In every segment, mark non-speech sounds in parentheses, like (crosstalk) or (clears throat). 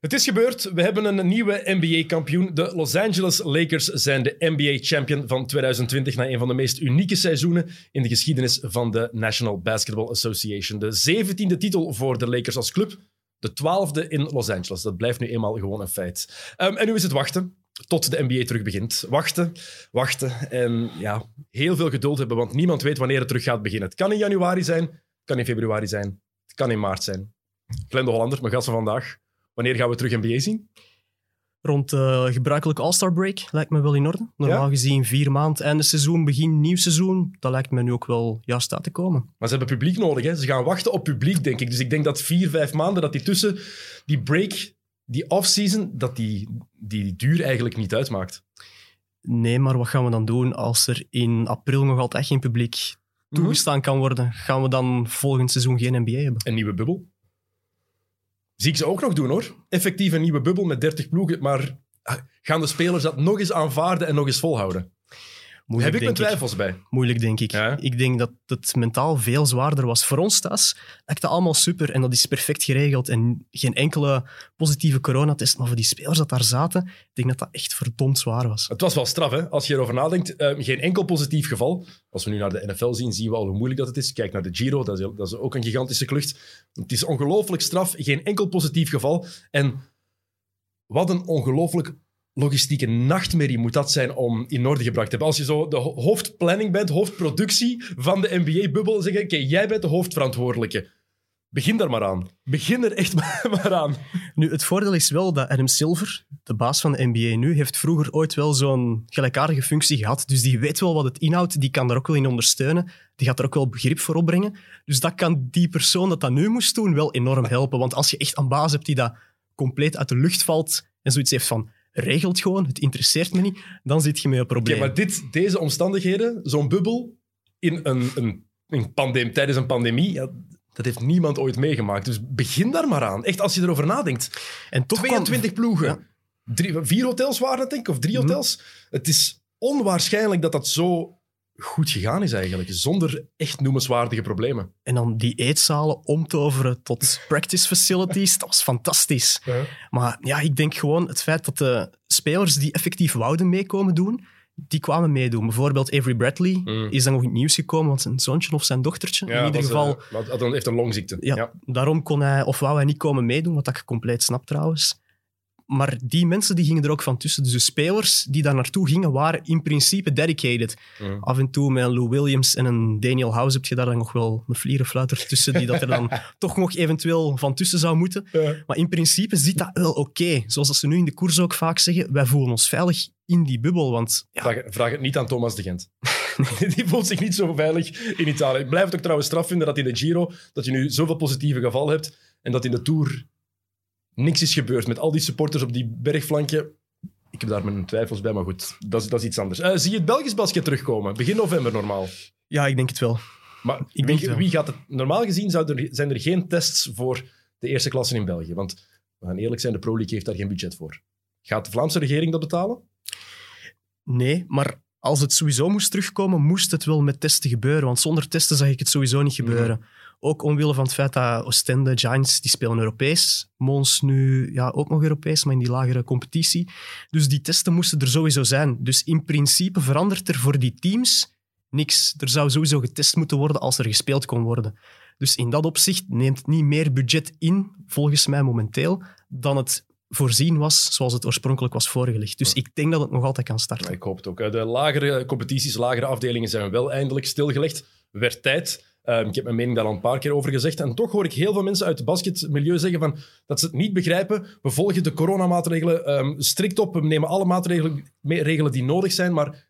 Het is gebeurd. We hebben een nieuwe NBA-kampioen. De Los Angeles Lakers zijn de NBA-champion van 2020 na een van de meest unieke seizoenen in de geschiedenis van de National Basketball Association. De zeventiende titel voor de Lakers als club. De twaalfde in Los Angeles. Dat blijft nu eenmaal gewoon een feit. Ehm, en nu is het wachten tot de NBA terug begint. Wachten, wachten en ja, heel veel geduld hebben, want niemand weet wanneer het terug gaat beginnen. Het kan in januari zijn, het kan in februari zijn, het kan in maart zijn. Glenn de Hollander, mijn gast van vandaag. Wanneer gaan we terug NBA zien? Rond de gebruikelijke All-Star break lijkt me wel in orde. Normaal Ja? gezien vier maanden einde seizoen, begin nieuw seizoen. Dat lijkt me nu ook wel juist uit te komen. Maar ze hebben publiek nodig. Hè? Ze gaan wachten op publiek, denk ik. Dus ik denk dat vier, vijf maanden, dat die tussen die break, die off-season, dat die, die duur eigenlijk niet uitmaakt. Nee, maar wat gaan we dan doen als er in april nog altijd geen publiek toegestaan kan worden? Gaan we dan volgend seizoen geen NBA hebben? Een nieuwe bubbel. Zie ik ze ook nog doen, hoor. Effectief een nieuwe bubbel met 30 ploegen. Maar ah, gaan de spelers dat nog eens aanvaarden en nog eens volhouden? Daar heb ik mijn twijfels bij. Moeilijk, denk ik. Ja? Ik denk dat het mentaal veel zwaarder was. Voor ons thuis lijkt dat allemaal super en dat is perfect geregeld en geen enkele positieve coronatest. Maar voor die spelers dat daar zaten, ik denk dat dat echt verdomd zwaar was. Het was wel straf, hè? Als je erover nadenkt. eh, geen enkel positief geval. Als we nu naar de NFL zien, zien we al hoe moeilijk dat het is. Kijk naar de Giro, dat is, dat is ook een gigantische klucht. Het is ongelooflijk straf, geen enkel positief geval. En wat een ongelooflijk logistieke nachtmerrie moet dat zijn om in orde gebracht te hebben. Als je zo de ho- hoofdplanning bent, hoofdproductie van de NBA-bubbel, zeggen, oké, jij bent de hoofdverantwoordelijke. Begin daar maar aan. Begin er echt (laughs) maar aan. Nu, het voordeel is wel dat Adam Silver, de baas van de NBA nu, heeft vroeger ooit wel zo'n gelijkaardige functie gehad. Dus die weet wel wat het inhoudt, die kan daar ook wel in ondersteunen. Die gaat er ook wel begrip voor opbrengen. Dus dat kan die persoon dat dat nu moest doen wel enorm helpen. Want als je echt een baas hebt die dat compleet uit de lucht valt en zoiets heeft van regelt gewoon, het interesseert me niet, dan zit je met een Oké, probleem. maar dit, deze omstandigheden, zo'n bubbel in een, een, een pandem, tijdens een pandemie, ja, dat heeft niemand ooit meegemaakt. Dus begin daar maar aan. Echt, als je erover nadenkt. En toch kwam- 22 ploegen. Ja. Drie, vier hotels waren het, denk ik, of drie Mhm. hotels. Het is onwaarschijnlijk dat dat zo goed gegaan is eigenlijk, zonder echt noemenswaardige problemen. En dan die eetzalen omtoveren tot (laughs) practice facilities, dat was fantastisch. Maar ja, ik denk gewoon het feit dat de spelers die effectief wouden meekomen doen, die kwamen meedoen. Bijvoorbeeld Avery Bradley Mm. is dan nog in het nieuws gekomen, want zijn zoontje of zijn dochtertje, in ieder geval, eh, wat- had- heeft een longziekte. ja, Ja. daarom kon hij, of wou hij niet komen meedoen, wat ik compleet snap trouwens. Maar die mensen die gingen er ook van tussen. Dus de spelers die daar naartoe gingen, waren in principe dedicated. Mm. Af en toe met een Lou Williams en een Daniel House heb je daar dan nog wel een vlierenfluiter tussen, die dat er dan (laughs) toch nog eventueel van tussen zou moeten. Ja. Maar in principe zit dat wel oké. Zoals dat ze nu in de koers ook vaak zeggen, wij voelen ons veilig in die bubbel. Want ja, Vraag, vraag het niet aan Thomas de Gent. (laughs) Die voelt zich niet zo veilig in Italië. Ik blijf het ook trouwens straf vinden dat in de Giro dat je nu zoveel positieve gevallen hebt en dat in de Tour niks is gebeurd met al die supporters op die bergflankje. Ik heb daar mijn twijfels bij, maar goed, dat is, dat is iets anders. Eh, zie je het Belgisch basket terugkomen? Begin november normaal. ja, ik denk het wel. Maar Ik denk wie, wel. wie gaat het... Normaal gezien er, zijn er geen tests voor de eerste klasse in België. Want we gaan eerlijk zijn, de Pro League heeft daar geen budget voor. Gaat de Vlaamse regering dat betalen? Nee, maar als het sowieso moest terugkomen, moest het wel met testen gebeuren. Want zonder testen zag ik het sowieso niet gebeuren. Ook omwille van het feit dat Oostende, Giants, die spelen Europees. Mons nu ja, ook nog Europees, maar in die lagere competitie. Dus die testen moesten er sowieso zijn. Dus in principe verandert er voor die teams niks. Er zou sowieso getest moeten worden als er gespeeld kon worden. Dus in dat opzicht neemt niet meer budget in, volgens mij momenteel, dan het voorzien was zoals het oorspronkelijk was voorgelegd. Dus ik denk dat het nog altijd kan starten. Ik hoop het ook. Eh, De lagere competities, lagere afdelingen zijn wel eindelijk stilgelegd. Werd tijd. Ehm, ik heb mijn mening daar al een paar keer over gezegd. En toch hoor ik heel veel mensen uit het basketmilieu zeggen van, dat ze het niet begrijpen. We volgen de coronamaatregelen ehm, strikt op. We nemen alle maatregelen regelen die nodig zijn. Maar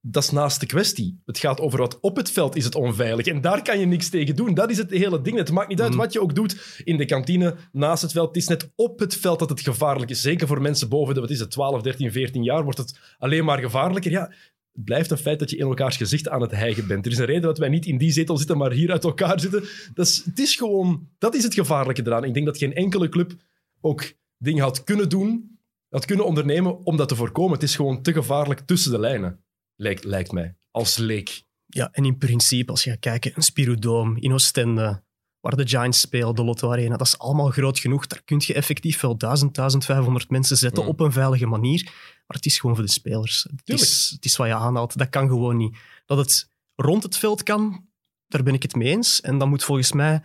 dat is naast de kwestie. Het gaat over wat op het veld is het onveilig. En daar kan je niks tegen doen. Dat is het hele ding. Het maakt niet uit Mm. wat je ook doet in de kantine, naast het veld. Het is net op het veld dat het gevaarlijk is. Zeker voor mensen boven de wat is het, 12, 13, 14 jaar wordt het alleen maar gevaarlijker. Ja, het blijft een feit dat je in elkaars gezicht aan het hijgen bent. Er is een reden dat wij niet in die zetel zitten, maar hier uit elkaar zitten. Dat is, het is gewoon... Dat is het gevaarlijke eraan. Ik denk dat geen enkele club ook dingen had kunnen doen, had kunnen ondernemen om dat te voorkomen. Het is gewoon te gevaarlijk tussen de lijnen, lijkt, lijkt mij. Als leek. Ja, en in principe, als je gaat kijken, een Spirodoom in Oostende, waar de Giants spelen, de Lotto Arena, dat is allemaal groot genoeg. Daar kun je effectief wel 1000, 1500 mensen zetten Mm. op een veilige manier. Maar het is gewoon voor de spelers. Het is, het is wat je aanhaalt. Dat kan gewoon niet. Dat het rond het veld kan, daar ben ik het mee eens. En dat moet volgens mij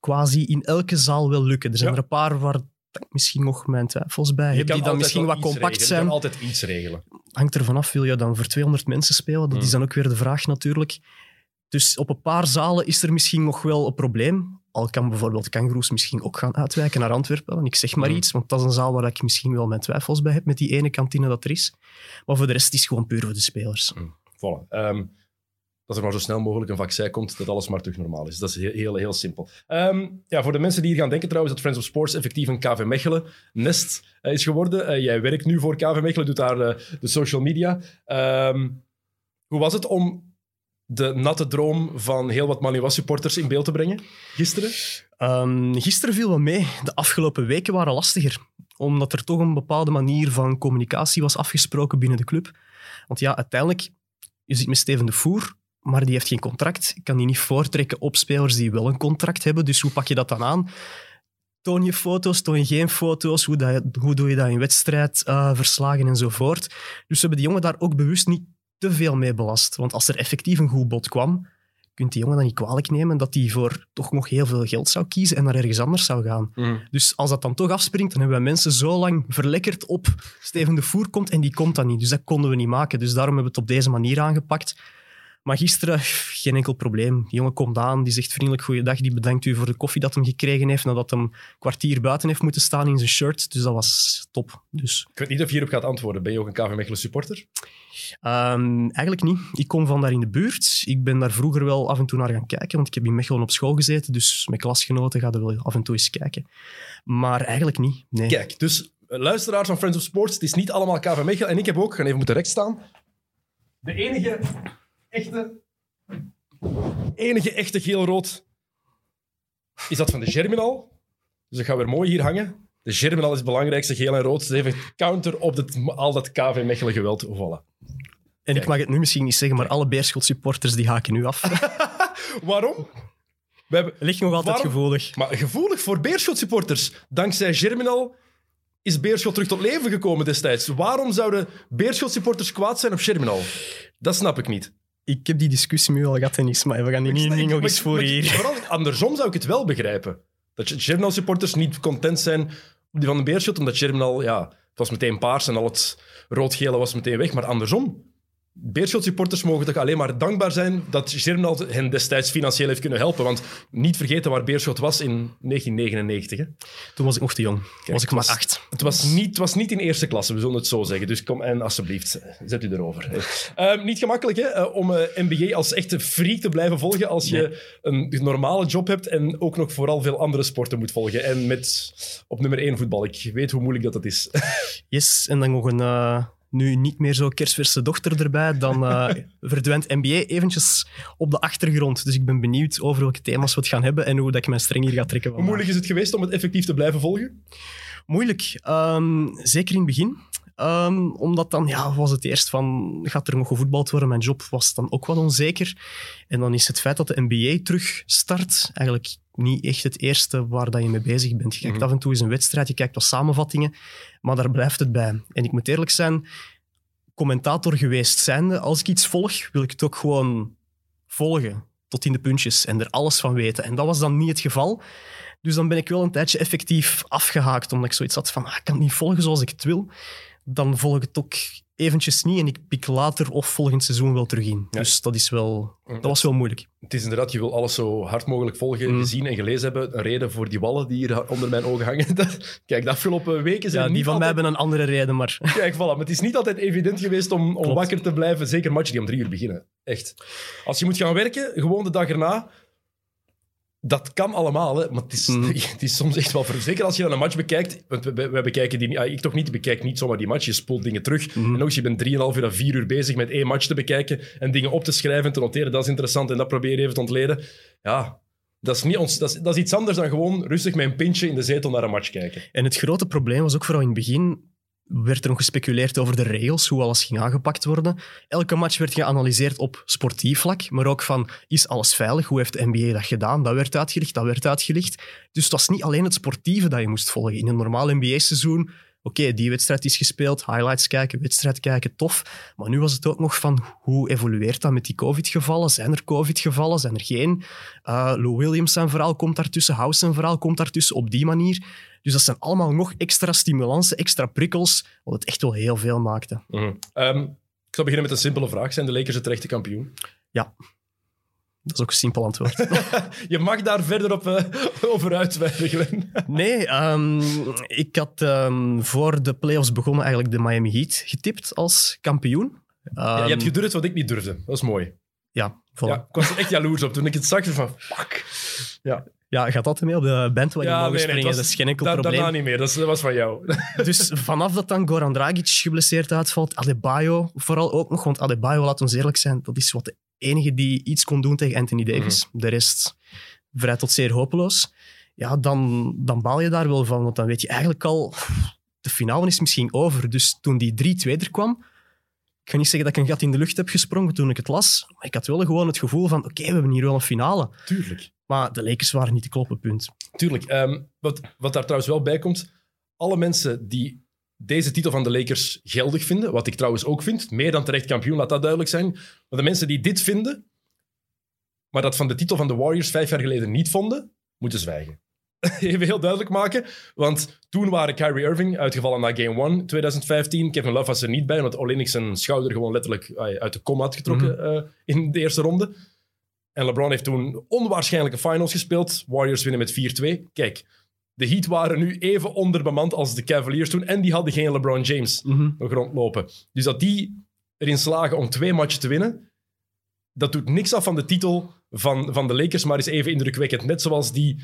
quasi in elke zaal wel lukken. Er zijn Ja. er een paar waar ik misschien nog mijn twijfels bij Je heb, die dan misschien wat compact regelen. Je zijn kan altijd iets regelen. hangt er vanaf, wil je dan voor 200 mensen spelen? Dat Mm. is dan ook weer de vraag natuurlijk. Dus op een paar zalen is er misschien nog wel een probleem. Al kan bijvoorbeeld Kangaroos misschien ook gaan uitwijken naar Antwerpen. En ik zeg maar Mm. iets, want dat is een zaal waar ik misschien wel mijn twijfels bij heb met die ene kantine dat er is. Maar voor de rest is het gewoon puur voor de spelers. Voilà. Ehm, dat er maar zo snel mogelijk een vaccin komt, dat alles maar terug normaal is. Dat is heel, heel, heel simpel. Ehm, ja, voor de mensen die hier gaan denken trouwens dat Friends of Sports effectief een KV Mechelen nest eh, is geworden. Eh, jij werkt nu voor KV Mechelen, doet daar eh, de social media. Ehm, hoe was het om de natte droom van heel wat Malinois supporters in beeld te brengen gisteren? Ehm, gisteren viel wel mee. De afgelopen weken waren lastiger. Omdat er toch een bepaalde manier van communicatie was afgesproken binnen de club. Want ja, uiteindelijk, je zit met Steven de Voer, maar die heeft geen contract. Ik kan die niet voortrekken op spelers die wel een contract hebben. Dus hoe pak je dat dan aan? Toon je foto's, toon je geen foto's? Hoe, dat, hoe doe je dat in wedstrijdverslagen enzovoort? Dus we hebben die jongen daar ook bewust niet te veel mee belast. Want als er effectief een goed bod kwam, kunt die jongen dan niet kwalijk nemen dat hij voor toch nog heel veel geld zou kiezen en naar ergens anders zou gaan. Dus als dat dan toch afspringt, dan hebben wij mensen zo lang verlekkerd op Steven de Voer komt en die komt dan niet. Dus dat konden we niet maken. Dus daarom hebben we het op deze manier aangepakt. Maar gisteren, geen enkel probleem. Die jongen komt aan, die zegt vriendelijk goeiedag, die bedankt u voor de koffie dat hem gekregen heeft nadat hij een kwartier buiten heeft moeten staan in zijn shirt. Dus dat was top. Dus, Ik weet niet of je hierop gaat antwoorden. Ben je ook een KV Mechelen supporter? ehm, eigenlijk niet. Ik kom van daar in de buurt. Ik ben daar vroeger wel af en toe naar gaan kijken, want ik heb in Mechelen op school gezeten, dus met klasgenoten ga er wel af en toe eens kijken. Maar eigenlijk niet, nee. Kijk, dus eh, luisteraars van Friends of Sports, het is niet allemaal KV Mechelen. En ik heb ook, ik ga even moeten recht staan, de enige echte, enige echte geel-rood is dat van de Germinal. Dus dat gaat weer mooi hier hangen. De Germinal is het belangrijkste, geel en rood. Dus even counter op dit, al dat KV Mechelen geweld. Voilà. En ik mag het nu misschien niet zeggen, maar alle Beerschot supporters die haken nu af. (laughs) Waarom? We hebben, Ligt nog altijd Waarom? gevoelig. maar gevoelig voor Beerschot supporters. Dankzij Germinal is Beerschot terug tot leven gekomen destijds. Waarom zouden Beerschot supporters kwaad zijn op Germinal? Dat snap ik niet. Ik heb die discussie nu al gehad en is, maar we gaan die niet, nog eens voor hier. Vooral andersom zou ik het wel begrijpen. Dat Germinal supporters niet content zijn op die van de Beerschot, omdat Germinal, ja, het was meteen paars en al het rood-gele was meteen weg. Maar andersom, Beerschot supporters mogen toch alleen maar dankbaar zijn dat Germinal hen destijds financieel heeft kunnen helpen. Want niet vergeten waar Beerschot was in 1999. Hè. Toen was ik nog te jong. was ik het maar was- acht. Het was, niet, het was niet in eerste klasse, we zullen het zo zeggen. Dus kom en alsjeblieft, zet u erover. Ehm, niet gemakkelijk hè, eh, om eh, NBA als echte freak te blijven volgen als je een normale job hebt en ook nog vooral veel andere sporten moet volgen. En met op nummer één voetbal. Ik weet hoe moeilijk dat, dat is. (laughs) Yes, en dan nog een eh, nu niet meer zo kerstverse dochter erbij. Dan eh, (laughs) verdwijnt NBA eventjes op de achtergrond. Dus ik ben benieuwd over welke thema's we het gaan hebben en hoe dat ik mijn streng hier ga trekken. Hoe moeilijk is het geweest om het effectief te blijven volgen? Moeilijk. Ehm, zeker in het begin. Ehm, omdat dan ja, was het eerst van, gaat er nog gevoetbald worden? Mijn job was dan ook wat onzeker. En dan is het feit dat de NBA terug start eigenlijk niet echt het eerste waar dat je mee bezig bent. Je kijkt Mhm. af en toe eens een wedstrijd, je kijkt wat samenvattingen, maar daar blijft het bij. En ik moet eerlijk zijn, commentator geweest zijnde, als ik iets volg, wil ik het ook gewoon volgen. Tot in de puntjes en er alles van weten. En dat was dan niet het geval. Dus dan ben ik wel een tijdje effectief afgehaakt, omdat ik zoiets had van, ah, ik kan het niet volgen zoals ik het wil. Dan volg ik het ook eventjes niet en ik pik later of volgend seizoen wel terug in. Ja. Dus dat, is wel, dat was wel moeilijk. Het is inderdaad, je wil alles zo hard mogelijk volgen, Mm. gezien en gelezen hebben. Een reden voor die wallen die hier onder mijn ogen hangen. (laughs) Dat- Kijk, de afgelopen weken zijn Ja, die van mij hebben een andere reden, maar (laughs) Kijk, voilà. Maar het is niet altijd evident geweest om, wakker te blijven. Zeker matchen die om drie uur beginnen. Echt. Als je moet gaan werken, gewoon de dag erna. Dat kan allemaal, hè. maar het is, Mhm. (laughs) het is soms echt wel... ver- Zeker als je dan een match bekijkt. Want we, we, we bekijken die ah, Ik toch niet, ik bekijk niet zomaar die match. Je spoelt dingen terug. Mhm. En ook, je bent 3,5 uur à 4 uur bezig met één match te bekijken en dingen op te schrijven en te noteren. Dat is interessant en dat probeer je even te ontleden. Ja, dat is, niet ons, dat, is, dat is iets anders dan gewoon rustig met een pintje in de zetel naar een match kijken. En het grote probleem was ook vooral in het begin, werd er nog gespeculeerd over de regels, hoe alles ging aangepakt worden. Elke match werd geanalyseerd op sportief vlak, maar ook van, is alles veilig? Hoe heeft de NBA dat gedaan? Dat werd uitgelicht, dat werd uitgelicht. Dus het was niet alleen het sportieve dat je moest volgen. In een normaal NBA-seizoen oké, die wedstrijd is gespeeld, highlights kijken, wedstrijd kijken, tof. Maar nu was het ook nog van, hoe evolueert dat met die COVID-gevallen? Zijn er COVID-gevallen? Zijn er geen? Uh, Lou Williams zijn verhaal komt daartussen, House zijn verhaal komt daartussen, op die manier. Dus dat zijn allemaal nog extra stimulansen, extra prikkels, wat het echt wel heel veel maakte. Mhm. Ehm, ik zal beginnen met een simpele vraag. Zijn de Lakers het terechte kampioen? Ja. Dat is ook een simpel antwoord. (laughs) je mag daar verder op, uh, over uitweiden, Glenn. nee, um, ik had um, voor de playoffs begonnen eigenlijk de Miami Heat getipt als kampioen. Um, ja, je hebt ehm, gedurfd wat ik niet durfde. Dat is mooi. Ja, voilà. ja, ik was er echt jaloers op toen ik het zag. Van, fuck. Ja. Ja, gaat altijd mee op de bandwagon ja, mogen nee, springen. was, dat is geen enkel da probleem. Daarna niet meer, dat was van jou. (laughs) dus vanaf dat dan Goran Dragic geblesseerd uitvalt, Adebayo vooral ook nog, want Adebayo, laat ons eerlijk zijn, dat is wat de enige die iets kon doen tegen Anthony Davis. Mhm. De rest vrij tot zeer hopeloos. Ja, dan, dan baal je daar wel van, want dan weet je eigenlijk al, de finale is misschien over. Dus toen die 3-2 er kwam, ik ga niet zeggen dat ik een gat in de lucht heb gesprongen toen ik het las, maar ik had wel gewoon het gevoel van, oké, we hebben hier wel een finale. Tuurlijk. Maar de Lakers waren niet te kloppen, punt. Tuurlijk. Ehm, wat, wat daar trouwens wel bij komt, alle mensen die deze titel van de Lakers geldig vinden, wat ik trouwens ook vind, meer dan terecht kampioen, laat dat duidelijk zijn. Maar de mensen die dit vinden, maar dat van de titel van de Warriors vijf jaar geleden niet vonden, moeten zwijgen. (laughs) Even heel duidelijk maken, want toen waren Kyrie Irving uitgevallen na Game 1 2015. Kevin Love was er niet bij, omdat Olenek zijn schouder gewoon letterlijk uit de kom had getrokken mhm. eh, in de eerste ronde. En LeBron heeft toen onwaarschijnlijke finals gespeeld. Warriors winnen met 4-2. Kijk, de Heat waren nu even onderbemand als de Cavaliers toen. En die hadden geen LeBron James mm nog rondlopen. Dus dat die erin slagen om twee matchen te winnen, dat doet niks af van de titel van, van de Lakers, maar is even indrukwekkend. Net zoals die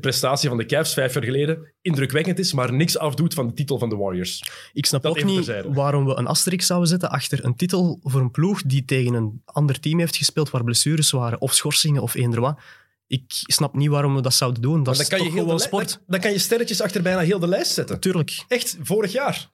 prestatie van de Cavs vijf jaar geleden indrukwekkend is, maar niks afdoet van de titel van de Warriors. Ik snap ook niet waarom we een asterisk zouden zetten achter een titel voor een ploeg die tegen een ander team heeft gespeeld waar blessures waren, of schorsingen, of eender wat. Ik snap niet waarom we dat zouden doen. Dat is toch gewoon sport. Dan, dan, kan je sterretjes achter bijna heel de lijst zetten. Tuurlijk. Echt, vorig jaar.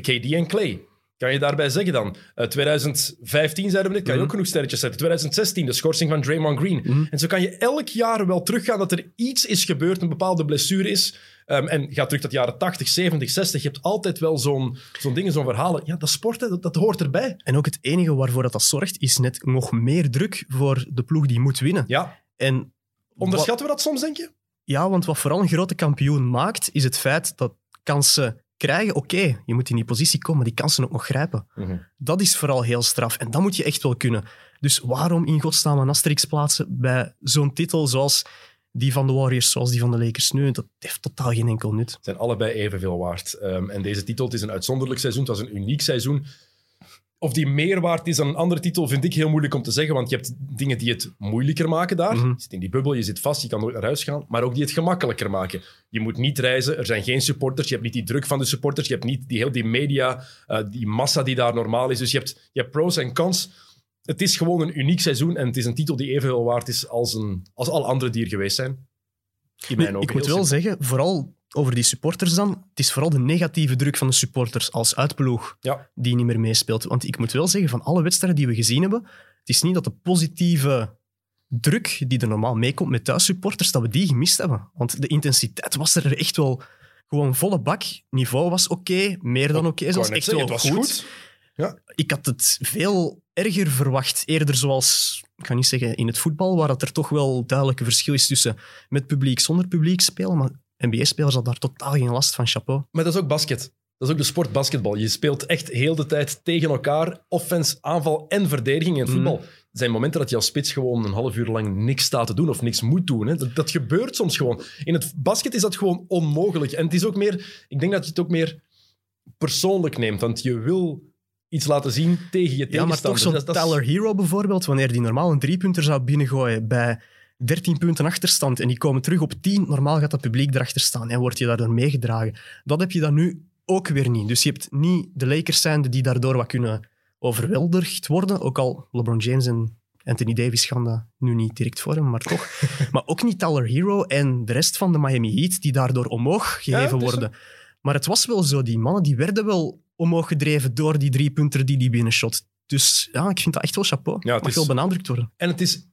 KD en Clay. Kan je daarbij zeggen dan? Uh, 2015 zeiden we dit, kan je mhm. ook genoeg sterretjes zetten. 2016, de schorsing van Draymond Green. Mhm. En zo kan je elk jaar wel teruggaan dat er iets is gebeurd, een bepaalde blessure is. Um, en ga terug tot jaren 80, 70, 60. Je hebt altijd wel zo'n zo'n dingen, zo'n verhalen. Ja, dat sport, dat, dat hoort erbij. En ook het enige waarvoor dat, dat zorgt, is net nog meer druk voor de ploeg die moet winnen. Ja. En Onderschatten we dat soms, denk je? Ja, want wat vooral een grote kampioen maakt, is het feit dat kansen krijgen, oké, je moet in die positie komen, maar die kansen ook nog grijpen. Mhm. Dat is vooral heel straf. En dat moet je echt wel kunnen. Dus waarom in godsnaam een asterix plaatsen bij zo'n titel zoals die van de Warriors, zoals die van de Lakers nu? Dat heeft totaal geen enkel nut. Ze zijn allebei evenveel waard. Um, en deze titel, het is een uitzonderlijk seizoen, het was een uniek seizoen. Of die meer waard is dan een andere titel, vind ik heel moeilijk om te zeggen. Want je hebt dingen die het moeilijker maken daar. Mhm. Je zit in die bubbel, je zit vast, je kan nooit naar huis gaan. Maar ook die het gemakkelijker maken. Je moet niet reizen, er zijn geen supporters. Je hebt niet die druk van de supporters. Je hebt niet die, heel die media, uh, die massa die daar normaal is. Dus je hebt, je hebt pros en cons. Het is gewoon een uniek seizoen. En het is een titel die evenveel waard is als, een, als alle andere die er geweest zijn. In mijn ik moet wel zeggen, vooral over die supporters dan. Het is vooral de negatieve druk van de supporters als uitploeg ja. die niet meer meespeelt. Want ik moet wel zeggen, van alle wedstrijden die we gezien hebben, het is niet dat de positieve druk die er normaal meekomt met thuissupporters, dat we die gemist hebben. Want de intensiteit was er echt wel gewoon volle bak. Niveau was oké, meer dan oké, okay, echt wel was goed. Ja. Ik had het veel erger verwacht. Eerder zoals, ik ga niet zeggen in het voetbal, waar het er toch wel duidelijk verschil is tussen met publiek, zonder publiek spelen. Maar NBA-spelers hadden daar totaal geen last van, chapeau. Maar dat is ook basket. Dat is ook de sport basketbal. Je speelt echt heel de tijd tegen elkaar. Offense, aanval en verdediging in mhm. voetbal. Er zijn momenten dat je als spits gewoon een half uur lang niks staat te doen of niks moet doen. Hè. Dat, dat, gebeurt soms gewoon. In het basket is dat gewoon onmogelijk. En het is ook meer... Ik denk dat je het ook meer persoonlijk neemt. Want je wil iets laten zien tegen je tegenstander. Ja, maar toch zo'n Tyler Hero bijvoorbeeld, wanneer die normaal een driepunter zou binnengooien bij 13 punten achterstand en die komen terug op 10. Normaal gaat dat publiek erachter staan en wordt je daardoor meegedragen. Dat heb je dan nu ook weer niet. Dus je hebt niet de Lakers zijnde die daardoor wat kunnen overweldigd worden. Ook al LeBron James en Anthony Davis gaan dat nu niet direct voor hem, maar toch. (laughs) maar ook niet Tyler Hero en de rest van de Miami Heat die daardoor omhoog gegeven worden. Maar het was wel zo, die mannen die werden wel omhoog gedreven door die drie punten die die binnenshot. Dus ja, ik vind dat echt wel chapeau. Ja, het Mag is- wel benadrukt worden. En het is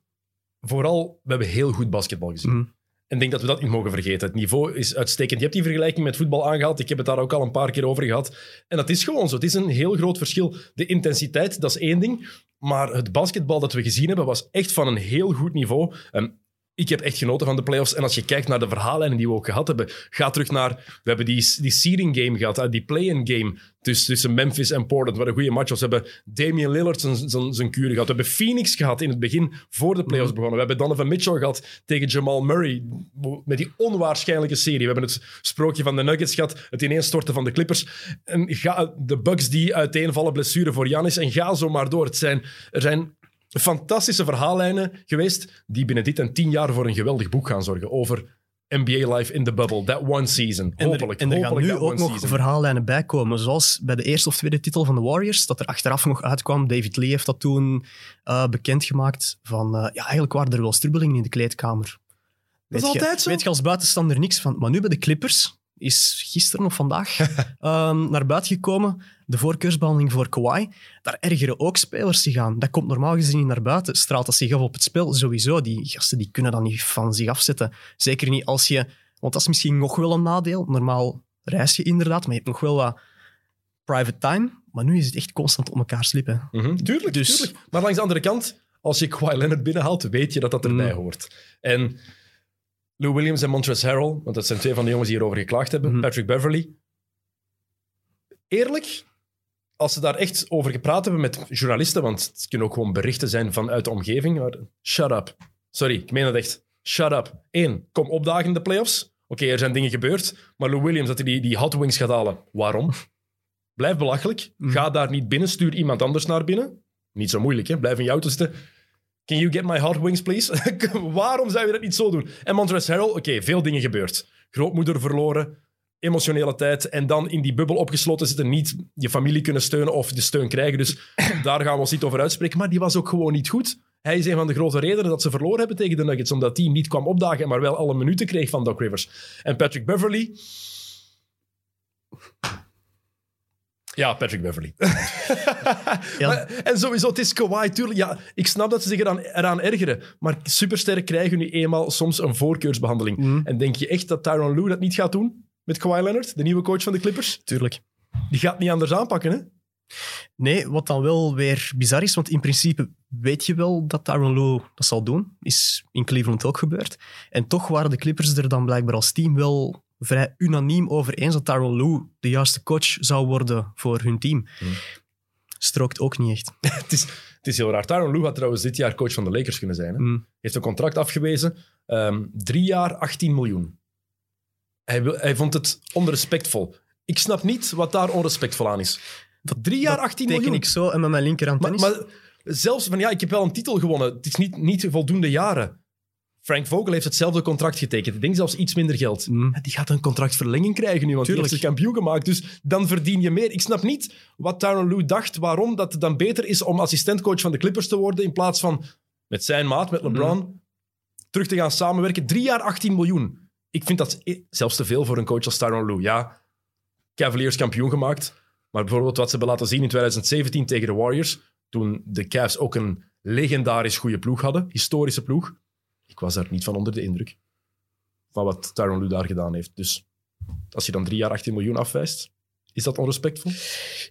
vooral, we hebben heel goed basketbal gezien. Mhm. En ik denk dat we dat niet mogen vergeten. Het niveau is uitstekend. Je hebt die vergelijking met voetbal aangehaald. Ik heb het daar ook al een paar keer over gehad. En dat is gewoon zo. Het is een heel groot verschil. De intensiteit, dat is één ding. Maar het basketbal dat we gezien hebben, was echt van een heel goed niveau. Ehm, ik heb echt genoten van de playoffs. En als je kijkt naar de verhaallijnen die we ook gehad hebben, ga terug naar... We hebben die, die seeding game gehad, hè, die play-in game tussen, tussen Memphis en Portland, wat een goede match was. We hebben Damian Lillard zijn, zijn, zijn kuren gehad. We hebben Phoenix gehad in het begin, voor de playoffs begonnen. We hebben Donovan Mitchell gehad tegen Jamal Murray, met die onwaarschijnlijke serie. We hebben het sprookje van de Nuggets gehad, het ineenstorten van de Clippers. En ga, de Bucks die uiteenvallen, blessure voor Giannis. En ga zo maar door. Het zijn, er zijn fantastische verhaallijnen geweest die binnen dit en tien jaar voor een geweldig boek gaan zorgen over NBA life in the bubble, that one season. En er, Hopelijk, en er gaan nu ook nog season. verhaallijnen bij komen. Zoals bij de eerste of tweede titel van de Warriors, dat er achteraf nog uitkwam. David Lee heeft dat toen eh, bekendgemaakt. Van, eh, ja, eigenlijk waren er wel strubbelingen in de kleedkamer. Dat is Weet je- altijd zo. Weet je als buitenstaander niks van. Maar nu bij de Clippers is gisteren of vandaag (laughs) ehm, naar buiten gekomen. De voorkeursbehandeling voor Kawhi. Daar ergeren ook spelers zich aan. Dat komt normaal gezien niet naar buiten. Straalt dat zich af op het spel? Sowieso. Die gasten die kunnen dat niet van zich afzetten. Zeker niet als je... Want dat is misschien nog wel een nadeel. Normaal reis je inderdaad, maar je hebt nog wel wat private time. Maar nu is het echt constant om elkaar slippen. Tuurlijk, Dus- tuurlijk. Maar langs de andere kant, als je Kawhi Leonard binnenhaalt, weet je dat dat erbij Mm. hoort. En Lou Williams en Montrezl Harrell, want dat zijn twee van de jongens die hierover geklaagd hebben, Mhm. Patrick Beverly. Eerlijk, als ze daar echt over gepraat hebben met journalisten, want het kunnen ook gewoon berichten zijn vanuit de omgeving, maar shut up. Sorry, ik meen dat echt. Shut up. Eén, kom opdagen in de playoffs. Oké, er zijn dingen gebeurd, maar Lou Williams, dat hij die, die hot wings gaat halen. Waarom? Blijf belachelijk. Mhm. Ga daar niet binnen. Stuur iemand anders naar binnen. Niet zo moeilijk, hè? Blijf in je auto zitten. Can you get my hot wings, please? (laughs) Waarom zou je dat niet zo doen? En Montrezl Harrell, oké, veel dingen gebeurd. Grootmoeder verloren, emotionele tijd. En dan in die bubbel opgesloten zitten, niet je familie kunnen steunen of de steun krijgen. Dus (clears throat) daar gaan we ons niet over uitspreken. Maar die was ook gewoon niet goed. Hij is een van de grote redenen dat ze verloren hebben tegen de Nuggets. Omdat die niet kwam opdagen, maar wel alle minuten kreeg van Doc Rivers. En Patrick Beverly... Ja, Patrick Beverly. (laughs) Ja. Maar- en sowieso, het is Kawhi, tuurlijk. Ja, ik snap dat ze zich eraan, eraan ergeren. Maar supersterren krijgen nu eenmaal soms een voorkeursbehandeling. Mhm. En denk je echt dat Tyron Lue dat niet gaat doen? Met Kawhi Leonard, de nieuwe coach van de Clippers? Tuurlijk. Die gaat niet anders aanpakken, hè? Nee, wat dan wel weer bizar is, want in principe weet je wel dat Tyron Lue dat zal doen. Is in Cleveland ook gebeurd. En toch waren de Clippers er dan blijkbaar als team wel vrij unaniem over eens dat Tyron Lue de juiste coach zou worden voor hun team. Hmm. Strookt ook niet echt. (laughs) het, is, het is heel raar. Tyron Lue had trouwens dit jaar coach van de Lakers kunnen zijn. Hè? Mm. Heeft een contract afgewezen. Ehm, drie jaar, 18 miljoen. Hij, wil, hij vond het onrespectvol. Ik snap niet wat daar onrespectvol aan is. Dat, Drie jaar, dat 18 teken miljoen. ik zo en met mijn linker aan Maar, maar zelfs van ja, ik heb wel een titel gewonnen. Het is niet, niet voldoende jaren. Frank Vogel heeft hetzelfde contract getekend. Ik denk zelfs iets minder geld. Mm. Die gaat een contractverlenging krijgen nu, want Tuurlijk. die heeft kampioen gemaakt. Dus dan verdien je meer. Ik snap niet wat Tyron Lue dacht, waarom dat het dan beter is om assistentcoach van de Clippers te worden in plaats van met zijn maat, met LeBron, terug te gaan samenwerken. Drie jaar 18 miljoen. Ik vind dat zelfs te veel voor een coach als Tyron Lue. Ja, Cavaliers kampioen gemaakt. Maar bijvoorbeeld wat ze hebben laten zien in 2017 tegen de Warriors, toen de Cavs ook een legendarisch goede ploeg hadden, historische ploeg. Ik was daar niet van onder de indruk van wat Tyron Lue daar gedaan heeft. Dus als je dan drie jaar 18 miljoen afwijst, is dat onrespectvol?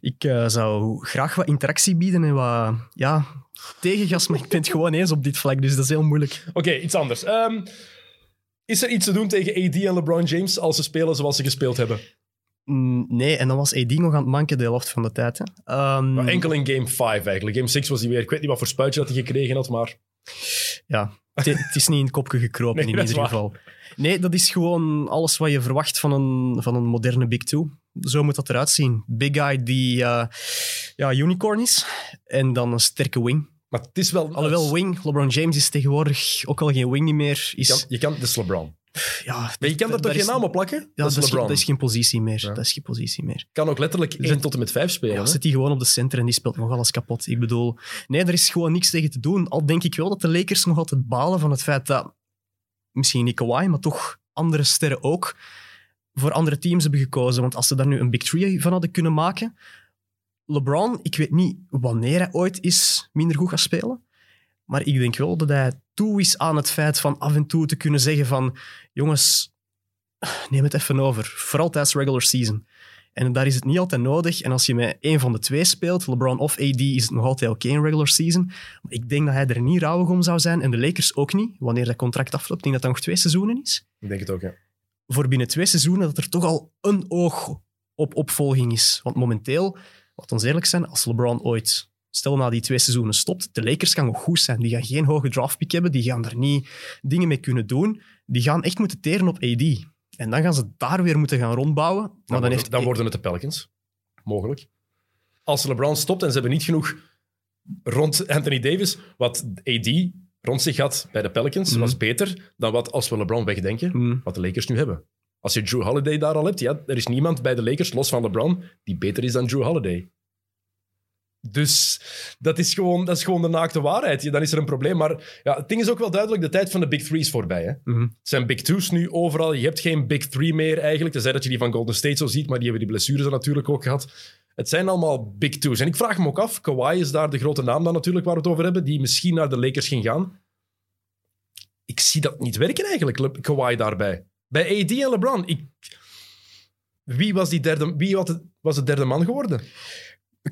Ik eh, zou graag wat interactie bieden en wat ja, tegengas, maar ik ben het gewoon eens op dit vlak, dus dat is heel moeilijk. Oké, iets anders. Ehm, is er iets te doen tegen AD en LeBron James als ze spelen zoals ze gespeeld hebben? Mm, Nee, en dan was AD nog aan het manken de helft van de tijd. Hè. Ehm, Maar enkel in game 5 eigenlijk. Game 6 was hij weer... Ik weet niet wat voor spuitje dat hij gekregen had, maar... Ja, het, is niet in het kopje gekropen (laughs) Nee, in ieder geval. Nee, dat is gewoon alles wat je verwacht van een, van een moderne Big Two. Zo moet dat eruit zien. Big guy die eh, ja, unicorn is en dan een sterke wing. Maar het is wel... Alhoewel wing, LeBron James is tegenwoordig ook al geen wing niet meer. Je Is, kan, je kan, dat is LeBron. ja, Maar je kan er toch geen naam op plakken? Ja, dat is LeBron. dat is geen positie meer. Ja. Dat is geen positie meer. kan ook letterlijk 1 tot en met 5 spelen. Ja, hè? zit hij gewoon op de center en die speelt nog alles kapot. Ik bedoel, nee, er is gewoon niks tegen te doen. Al denk ik wel dat de Lakers nog altijd balen van het feit dat misschien niet Kawhi, maar toch andere sterren ook voor andere teams hebben gekozen. Want als ze daar nu een Big Three van hadden kunnen maken... LeBron, ik weet niet wanneer hij ooit is minder goed gaat spelen. Maar ik denk wel dat hij toe is aan het feit van af en toe te kunnen zeggen van... Jongens, neem het even over. Vooral tijdens regular season. En daar is het niet altijd nodig. En als je met één van de twee speelt, LeBron of AD, is het nog altijd oké in regular season. Maar ik denk dat hij er niet rouwig om zou zijn. En de Lakers ook niet, wanneer dat contract afloopt. Ik denk dat dat nog twee seizoenen is. Ik denk het ook, ja. Voor binnen twee seizoenen dat er toch al een oog op opvolging is. Want momenteel, laat ons eerlijk zijn, als LeBron ooit, stel na die twee seizoenen stopt, de Lakers gaan nog goed zijn. Die gaan geen hoge draftpick hebben, die gaan er niet dingen mee kunnen doen. Die gaan echt moeten teren op AD. En dan gaan ze daar weer moeten gaan rondbouwen. Maar Dan, dan, worden, heeft dan worden het de Pelicans. Mogelijk. Als LeBron stopt en ze hebben niet genoeg rond Anthony Davis, wat AD rond zich had bij de Pelicans, Mhm. was beter dan wat als we LeBron wegdenken, Hmm. wat de Lakers nu hebben. Als je Drew Holiday daar al hebt, ja, er is niemand bij de Lakers, los van LeBron, die beter is dan Drew Holiday. Dus dat is, gewoon, dat is gewoon de naakte waarheid. Ja, Dan is er een probleem. Maar ja, het ding is ook wel duidelijk, de tijd van de Big Three is voorbij. Hè? Mhm. Het zijn Big Two's nu overal. Je hebt geen Big Three meer eigenlijk. Tenzij dat je die van Golden State zo ziet, maar die hebben die blessures dan natuurlijk ook gehad. Het zijn allemaal Big Two's. En ik vraag me ook af, Kawhi is daar de grote naam dan natuurlijk waar we het over hebben, die misschien naar de Lakers ging gaan. Ik zie dat niet werken eigenlijk, Kawhi daarbij. Bij AD en LeBron. Ik... Wie was die derde, wie was, de derde man geworden?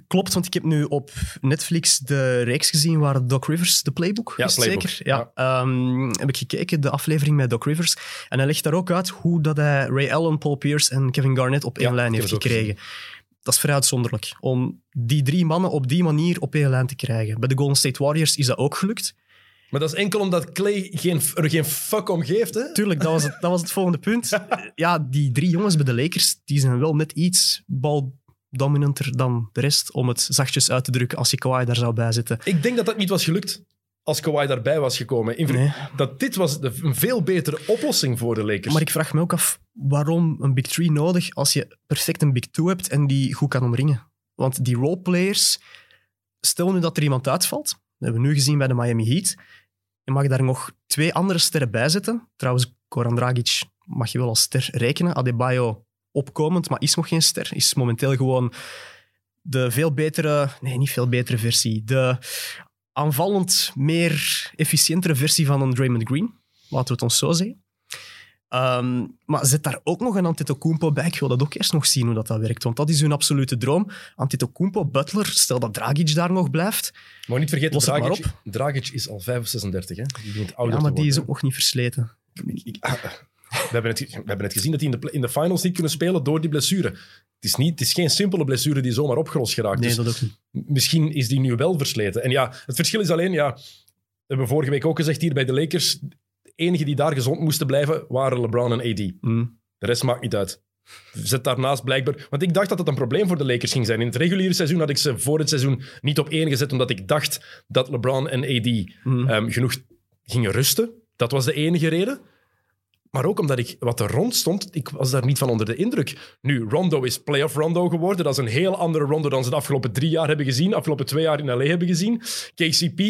Klopt, want ik heb nu op Netflix de reeks gezien waar Doc Rivers, de playbook, Ja, is Playbook, zeker? Ja. Ehm, heb ik gekeken, de aflevering met Doc Rivers. En hij legt daar ook uit hoe dat hij Ray Allen, Paul Pierce en Kevin Garnett op één Ja, lijn heeft gekregen. Dat is vrij uitzonderlijk, om die drie mannen op die manier op één lijn te krijgen. Bij de Golden State Warriors is dat ook gelukt. Maar dat is enkel omdat Clay geen, er geen fuck om geeft. Hè? Tuurlijk, dat was het, dat was het volgende punt. (laughs) Ja, die drie jongens bij de Lakers, die zijn wel net iets baldominanter dan de rest, om het zachtjes uit te drukken als je Kawhi daar zou bijzetten. Ik denk dat dat niet was gelukt als Kawhi daarbij was gekomen. In Nee. Dat dit was een veel betere oplossing voor de Lakers. Maar ik vraag me ook af, waarom een Big Three nodig als je perfect een Big Two hebt en die goed kan omringen? Want die roleplayers, stel nu dat er iemand uitvalt, dat hebben we nu gezien bij de Miami Heat, je mag daar nog twee andere sterren bij zetten. Trouwens, Goran Dragic mag je wel als ster rekenen. Adebayo opkomend, maar is nog geen ster. Is momenteel gewoon de veel betere, nee, niet veel betere versie. De aanvallend meer efficiëntere versie van een Draymond Green. Laten we het ons zo zeggen. Ehm, maar zet daar ook nog een Antetokounmpo bij. Ik wil dat ook eerst nog zien hoe dat, dat werkt, want dat is hun absolute droom. Antetokounmpo, Butler, stel dat Dragic daar nog blijft. Maar niet vergeten, Dragic, Dragic is al 35, hè? Die begint ouder Ja, maar die is ook nog niet versleten. Ik- ah, we, hebben het, we hebben het gezien dat die in de, in de finals niet kunnen spelen door die blessure. Het is, niet, het is geen simpele blessure die zomaar opgelost geraakt. Nee, dat ook niet. misschien is die nu wel versleten. En ja, het verschil is alleen, ja, we hebben vorige week ook gezegd hier bij de Lakers, de enigen die daar gezond moesten blijven waren LeBron en AD. Mm. De rest maakt niet uit. Zet daarnaast blijkbaar... Want ik dacht dat het een probleem voor de Lakers ging zijn. In het reguliere seizoen had ik ze voor het seizoen niet op één gezet, omdat ik dacht dat LeBron en AD Mm. ehm, genoeg gingen rusten. Dat was de enige reden. Maar ook omdat ik wat er rond stond, ik was daar niet van onder de indruk. Nu, Rondo is playoff Rondo geworden. Dat is een heel andere Rondo dan ze de afgelopen drie jaar hebben gezien, de afgelopen twee jaar in LA hebben gezien. KCP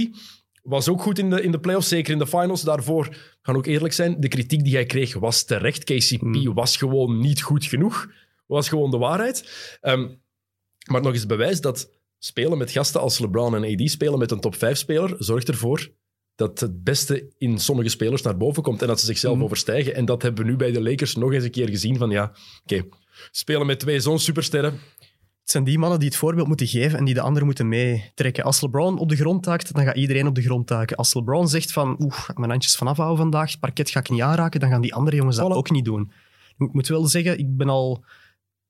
was ook goed in de, in de playoffs, zeker in de finals. Daarvoor, gaan ook eerlijk zijn, de kritiek die hij kreeg was terecht. KCP Mm. was gewoon niet goed genoeg. Was gewoon de waarheid. Ehm, maar nog eens bewijs dat spelen met gasten als LeBron en AD, spelen met een top 5 speler, zorgt ervoor dat het beste in sommige spelers naar boven komt en dat ze zichzelf Mhm. overstijgen. En dat hebben we nu bij de Lakers nog eens een keer gezien van ja, oké, spelen met twee zo'n supersterren. Het zijn die mannen die het voorbeeld moeten geven en die de anderen moeten meetrekken. Als LeBron op de grond taakt, dan gaat iedereen op de grond taken. Als LeBron zegt van, oeh, ga ik mijn handjes vanaf houden vandaag, het parket ga ik niet aanraken, dan gaan die andere jongens dat Voilà. ook niet doen. Ik moet wel zeggen, ik ben al...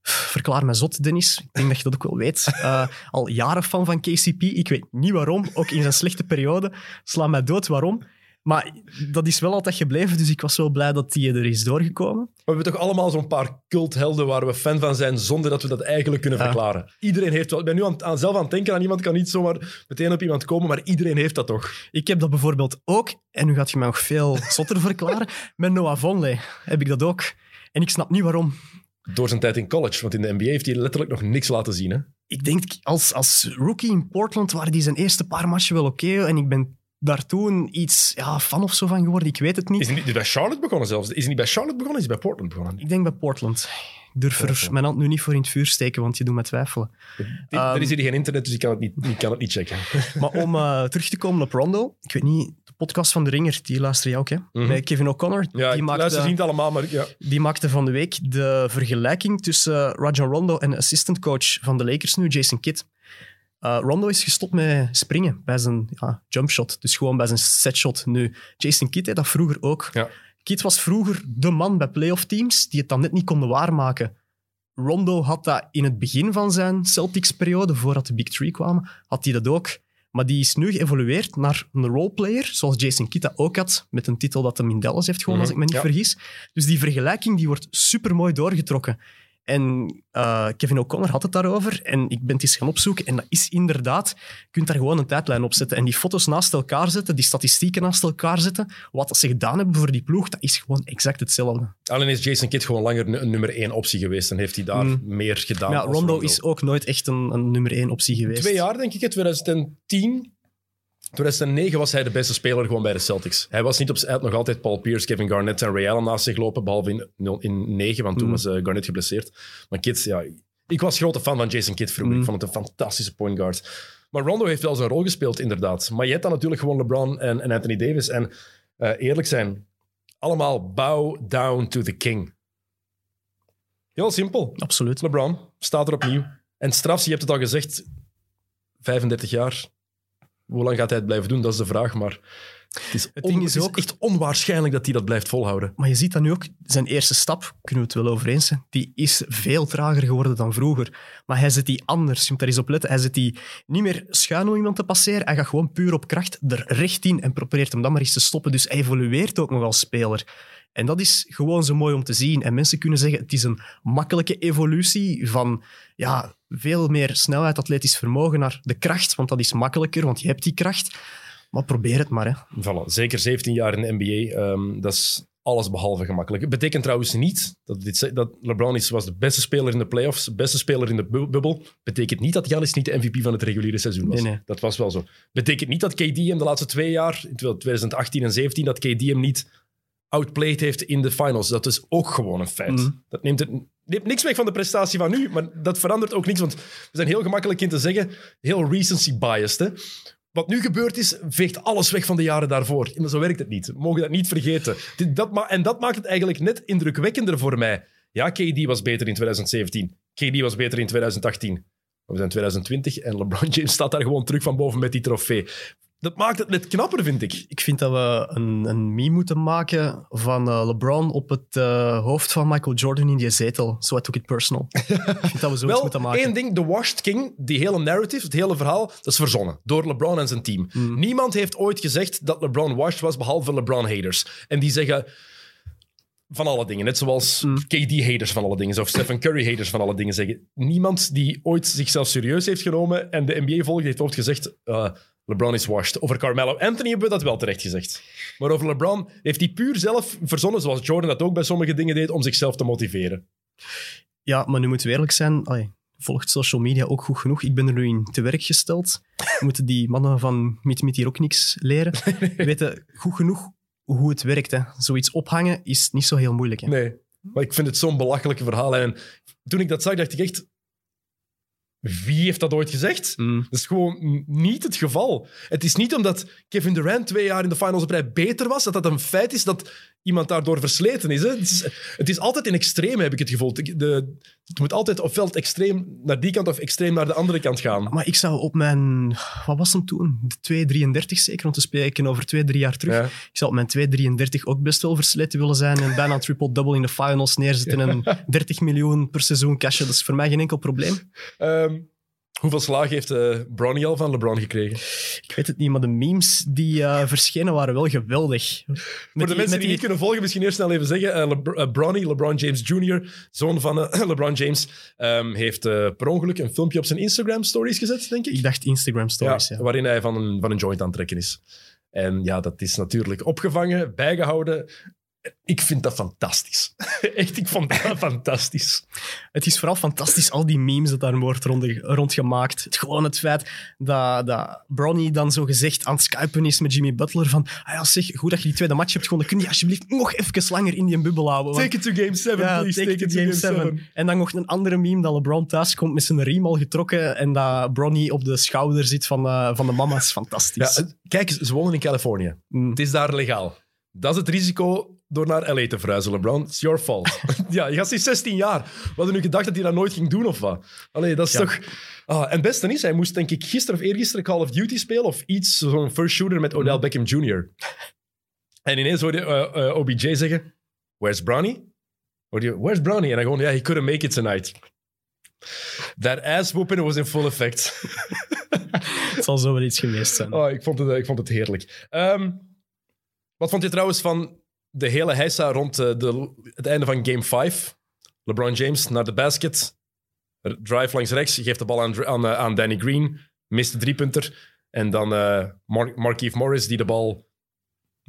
Verklaar me zot, Dennis. Ik denk dat je dat ook wel weet. Eh, al jaren fan van KCP. Ik weet niet waarom. Ook in zijn slechte periode. Sla mij dood waarom. Maar dat is wel altijd gebleven, dus ik was wel blij dat die er is doorgekomen. We hebben toch allemaal zo'n paar culthelden waar we fan van zijn zonder dat we dat eigenlijk kunnen Ja. verklaren. Iedereen heeft wel... Ik ben nu aan, aan zelf aan het denken aan iemand, kan niet zomaar meteen op iemand komen, maar iedereen heeft dat toch. Ik heb dat bijvoorbeeld ook, en nu gaat je mij nog veel zotter (laughs) verklaren, met Noah Vonleh heb ik dat ook. En ik snap niet waarom. Door zijn tijd in college, want in de NBA heeft hij letterlijk nog niks laten zien. Hè? Ik denk, als, als rookie in Portland waren die zijn eerste paar matchen wel oké. en ik ben daar toen iets ja, fan of zo van geworden. Ik weet het niet. Is hij niet bij Charlotte begonnen zelfs? Is hij niet bij Charlotte begonnen? Is hij bij Portland begonnen? Ik denk bij Portland. Ik durf er Portland. mijn hand nu niet voor in het vuur steken, want je doet me twijfelen. Er is hier geen internet, dus ik kan het niet, ik kan het niet checken. (laughs) Maar om eh, terug te komen op Rondo, ik weet niet, de podcast van De Ringer, die luister je ook, hè? Mhm. Met Kevin O'Connor, Ja, die, ik luister maakte, niet allemaal, maar ja. die maakte van de week de vergelijking tussen eh, Rajon Rondo en assistant coach van de Lakers nu, Jason Kidd. Eh, Rondo is gestopt met springen bij zijn ja, jumpshot, dus gewoon bij zijn setshot nu. Jason Kidd deed dat vroeger ook. Ja. Kidd was vroeger de man bij playoff teams die het dan net niet konden waarmaken. Rondo had dat in het begin van zijn Celtics-periode, voordat de Big Three kwamen, had hij dat ook. Maar die is nu geëvolueerd naar een roleplayer, zoals Jason Kidd dat ook had, met een titel dat hem in Dallas heeft gewonnen, als ik me niet Ja. vergis. Dus die vergelijking die wordt supermooi doorgetrokken. En eh, Kevin O'Connor had het daarover en ik ben het eens gaan opzoeken. En dat is inderdaad, je kunt daar gewoon een tijdlijn op zetten en die foto's naast elkaar zetten, die statistieken naast elkaar zetten. Wat ze gedaan hebben voor die ploeg, dat is gewoon exact hetzelfde. Alleen is Jason Kidd gewoon langer een, nummer één optie geweest en heeft hij daar Mm. meer gedaan. Ja, Rondo is ook nooit echt een, een nummer één optie geweest. Twee jaar, denk ik, hè, 2010. 2009 was hij de beste speler gewoon bij de Celtics. Hij was niet op had nog altijd Paul Pierce, Kevin Garnett en Ray Allen naast zich lopen, behalve in, in 9, want toen Mm. was eh, Garnett geblesseerd. Maar Kidd, ja, ik was grote fan van Jason Kidd vroeger. Mm. Ik vond het een fantastische point guard. Maar Rondo heeft wel zijn rol gespeeld, inderdaad. Maar je hebt dan natuurlijk gewoon LeBron en, en Anthony Davis. En eh, eerlijk zijn, allemaal bow down to the king. Heel simpel. Absoluut. LeBron staat er opnieuw. En strafs, je hebt het al gezegd, 35 jaar. Hoe lang gaat hij het blijven doen? Dat is de vraag. Maar het is, Het ding het echt onwaarschijnlijk dat hij dat blijft volhouden. Maar je ziet dat nu ook, zijn eerste stap, kunnen we het wel over eens zijn, die is veel trager geworden dan vroeger. Maar hij zet die anders, je moet daar eens op letten. Hij zet die niet meer schuin om iemand te passeren, hij gaat gewoon puur op kracht er recht in en probeert hem dan maar eens te stoppen. Dus hij evolueert ook nog als speler. En dat is gewoon zo mooi om te zien. En mensen kunnen zeggen, het is een makkelijke evolutie van ja, veel meer snelheid, atletisch vermogen naar de kracht, want dat is makkelijker, want je hebt die kracht. Maar probeer het maar, hè. Voilà, zeker 17 jaar in de NBA. ehm, dat is alles behalve gemakkelijk. Het betekent trouwens niet dat, dit, dat LeBron is, was de beste speler in de playoffs, de beste speler in de bu- bubbel. Betekent niet dat Giannis niet de MVP van het reguliere seizoen was. Nee, nee. Dat was wel zo. Betekent niet dat KD hem de laatste twee jaar, in 2018 en 17, dat KD hem niet outplayed heeft in de finals. Dat is ook gewoon een feit. Mhm. Dat neemt, het, neemt niks weg van de prestatie van nu, maar dat verandert ook niks. Want we zijn heel gemakkelijk in te zeggen, heel recency biased. Hè? Wat nu gebeurd is, veegt alles weg van de jaren daarvoor. Zo werkt het niet. We mogen dat niet vergeten. Dat ma- en dat maakt het eigenlijk net indrukwekkender voor mij. Ja, KD was beter in 2017. KD was beter in 2018. We zijn 2020 en LeBron James staat daar gewoon terug van boven met die trofee. Dat maakt het net knapper, vind ik. Ik vind dat we een, een meme moeten maken van eh, LeBron op het eh, hoofd van Michael Jordan in die zetel. So I took it personal. (laughs) ik vind dat we zoiets Wel, moeten maken. één ding, de Washed King, die hele narrative, het hele verhaal, dat is verzonnen door LeBron en zijn team. Mm. Niemand heeft ooit gezegd dat LeBron washed was, behalve LeBron-haters. En die zeggen van alle dingen, net zoals Mm. KD-haters van alle dingen, of Stephen Curry-haters van alle dingen zeggen. Niemand die ooit zichzelf serieus heeft genomen en de NBA volgt, heeft ooit gezegd... eh, LeBron is washed. Over Carmelo Anthony hebben we dat wel terecht gezegd. Maar over LeBron heeft hij puur zelf verzonnen, zoals Jordan dat ook bij sommige dingen deed, om zichzelf te motiveren. Ja, maar nu moeten we eerlijk zijn. Volgt social media ook goed genoeg. Ik ben er nu in te werk gesteld. (laughs) Moeten die mannen van Meet Meet hier ook niks leren? (laughs) weten goed genoeg hoe het werkt. Hè. Zoiets ophangen is niet zo heel moeilijk. Hè. Nee, maar ik vind het zo'n belachelijke verhaal. En toen ik dat zag, dacht ik echt... Wie heeft dat ooit gezegd? Mm. Dat is gewoon niet het geval. Het is niet omdat Kevin Durant twee jaar in de finals op rij beter was, dat dat een feit is dat iemand daardoor versleten is. Hè? Het, is het is altijd in extreem, heb ik het gevoel. De, de- het moet altijd ofwel het extreem naar die kant of extreem naar de andere kant gaan. Maar ik zou op mijn... Wat was hem toen? De 2,33 zeker, want we spreken over twee, drie jaar terug. Ja. Ik zou op mijn 2,33 ook best wel versleten willen zijn en bijna een triple-double in de finals neerzetten en (laughs) 30 miljoen per seizoen cashen. Dat is voor mij geen enkel probleem. Ehm, hoeveel slagen heeft eh Bronny al van LeBron gekregen? Ik weet het niet, maar de memes die eh, verschenen waren wel geweldig. Met Voor de mensen die, niet kunnen volgen, misschien eerst snel even zeggen. Le eh, Bronny, LeBron James Jr., zoon van (clears throat) LeBron James, ehm, heeft per ongeluk een filmpje op zijn Instagram-stories gezet, denk ik. Ik dacht Instagram stories, ja. Waarin hij van een, van een joint aan het trekken is. En ja, dat is natuurlijk opgevangen, bijgehouden. Ik vind dat fantastisch. (laughs) Echt, ik vond dat fantastisch. Het is vooral fantastisch, al die memes dat daar wordt rond, rondgemaakt. Het, gewoon het feit dat, dat Bronny dan zo gezegd aan het skypen is met Jimmy Butler van ah ja, zeg, goed dat je die tweede match hebt gewonnen, kun je alsjeblieft nog even langer in die bubbel houden? want- Take it to game 7, Ja, please. take it to game 7. En dan nog een andere meme dat LeBron thuis komt met zijn riem al getrokken en dat Bronny op de schouder zit van, eh, van de mama's. Fantastisch. Ja, kijk, ze wonen in Californië. Mm. Het is daar legaal. Dat is het risico door naar LA te verhuizen, LeBron. It's your fault. (laughs) ja, je gast is 16 jaar. We hadden nu gedacht dat hij dat nooit ging doen, of wat? Allee, dat is Ja. toch... Ah, en het beste is, hij moest denk ik gisteren of eergisteren Call of Duty spelen of iets, zo'n first shooter met Odell Mm. Beckham Jr. En ineens hoorde je eh, eh, OBJ zeggen, where's Bronny? Hoorde je, where's Bronny? En dan gewoon, ja, he couldn't make it tonight. That ass whooping was in full effect. (laughs) Het zal zo wel iets geweest zijn. Oh, ik, vond het, ik vond het heerlijk. Ehm, wat vond je trouwens van de hele heisa rond eh, de, het einde van Game 5? LeBron James naar de basket. Drive langs rechts, geeft de bal aan, eh, aan Danny Green. Mist de driepunter. En dan Markieff Morris die de bal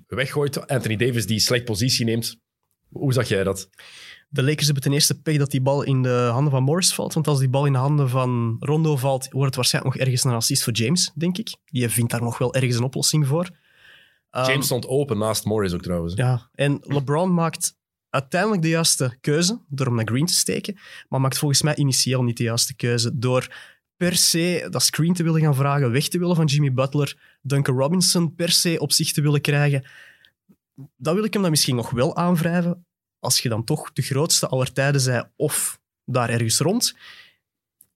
weggooit. Anthony Davis die slecht positie neemt. Hoe zag jij dat? De Lakers hebben ten eerste pech dat die bal in de handen van Morris valt. Want als die bal in de handen van Rondo valt, wordt het waarschijnlijk nog ergens een assist voor James, denk ik. Die vindt daar nog wel ergens een oplossing voor. Ehm, James stond open naast Morris ook trouwens. Ja, en LeBron maakt uiteindelijk de juiste keuze door hem naar Green te steken, maar maakt volgens mij initieel niet de juiste keuze door per se dat screen te willen gaan vragen, weg te willen van Jimmy Butler, Duncan Robinson per se op zich te willen krijgen. Dat wil ik hem dan misschien nog wel aanwrijven, als je dan toch de grootste aller tijden zei of daar ergens rond,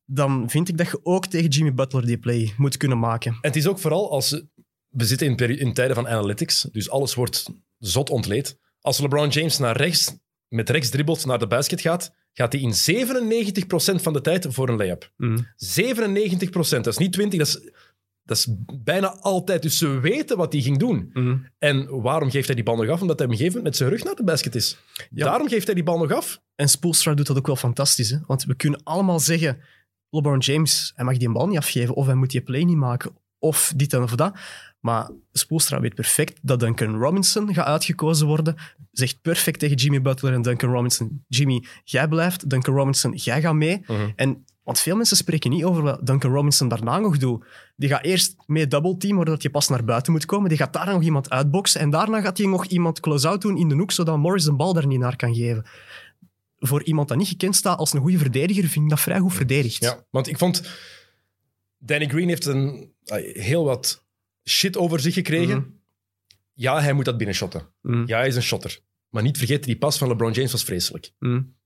dan vind ik dat je ook tegen Jimmy Butler die play moet kunnen maken. En het is ook vooral als... We zitten in, peri- in tijden van analytics, dus alles wordt zot ontleed. Als LeBron James naar rechts, met rechts dribbelt naar de basket gaat, gaat hij in 97% van de tijd voor een layup. 97%, dat is niet 20, dat is, dat is bijna altijd. Dus ze weten wat hij ging doen. En waarom geeft hij die bal nog af? Omdat hij op een gegeven moment met zijn rug naar de basket is. Ja. Daarom geeft hij die bal nog af. En Spoelstra doet dat ook wel fantastisch. Hè? Want we kunnen allemaal zeggen, LeBron James, hij mag die een bal niet afgeven, of hij moet die play niet maken, of dit en of dat. Maar Spoelstra weet perfect dat Duncan Robinson gaat uitgekozen worden. Zegt perfect tegen Jimmy Butler en Duncan Robinson, Jimmy, jij blijft. Duncan Robinson, jij gaat mee. En, want veel mensen spreken niet over wat Duncan Robinson daarna nog doet. Die gaat eerst mee double team, je pas naar buiten moet komen. Die gaat daar nog iemand uitboksen. En daarna gaat hij nog iemand close-out doen in de hoek, zodat Morris de bal daar niet naar kan geven. Voor iemand dat niet gekend staat als een goede verdediger, vind ik dat vrij goed verdedigd. Ja, want ik vond... Danny Green heeft een, ah, heel wat shit over zich gekregen. Mhm. Ja, hij moet dat binnenshotten. Mm, Ja, hij is een shotter. Maar niet vergeten, die pas van LeBron James was vreselijk. mm.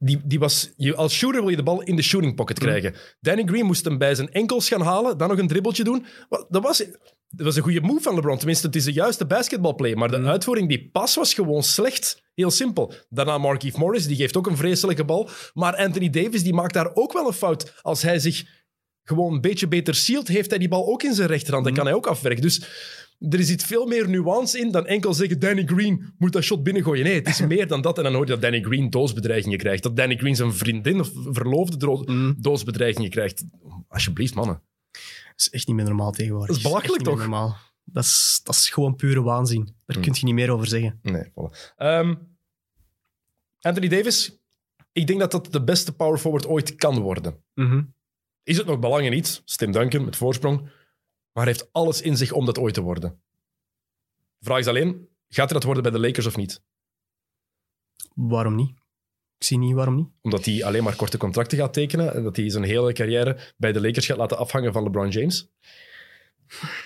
Die, die was, je, als shooter wil je de bal in de shooting pocket krijgen. Danny Green moest hem bij zijn enkels gaan halen, dan nog een dribbeltje doen. Dat was, dat was een goede move van LeBron. Tenminste, het is de juiste basketbalplay. Maar de uitvoering, die pas was gewoon slecht. Heel simpel. Daarna Markieff Morris, die geeft ook een vreselijke bal. Maar Anthony Davis, die maakt daar ook wel een fout. Als hij zich gewoon een beetje beter sealt, heeft hij die bal ook in zijn rechterhand. Dan Mm. kan hij ook afwerken. Dus er zit veel meer nuance in dan enkel zeggen Danny Green moet dat shot binnengooien. Nee, het is (laughs) meer dan dat. En dan hoor je dat Danny Green doosbedreigingen krijgt. Dat Danny Green zijn vriendin of verloofde Mm. doosbedreigingen krijgt. Alsjeblieft, mannen. Dat is echt niet meer normaal tegenwoordig. Dat is belachelijk, toch? Normaal. Dat, is, dat is gewoon pure waanzin. Daar Mm. kun je niet meer over zeggen. Nee, voilà. Ehm, Anthony Davis, ik denk dat dat de beste power forward ooit kan worden. Mhm. Is het nog belangen niet? Tim Duncan met voorsprong. Maar hij heeft alles in zich om dat ooit te worden. De vraag is alleen, gaat hij dat worden bij de Lakers of niet? Waarom niet? Ik zie niet waarom niet. Omdat hij alleen maar korte contracten gaat tekenen en dat hij zijn hele carrière bij de Lakers gaat laten afhangen van LeBron James.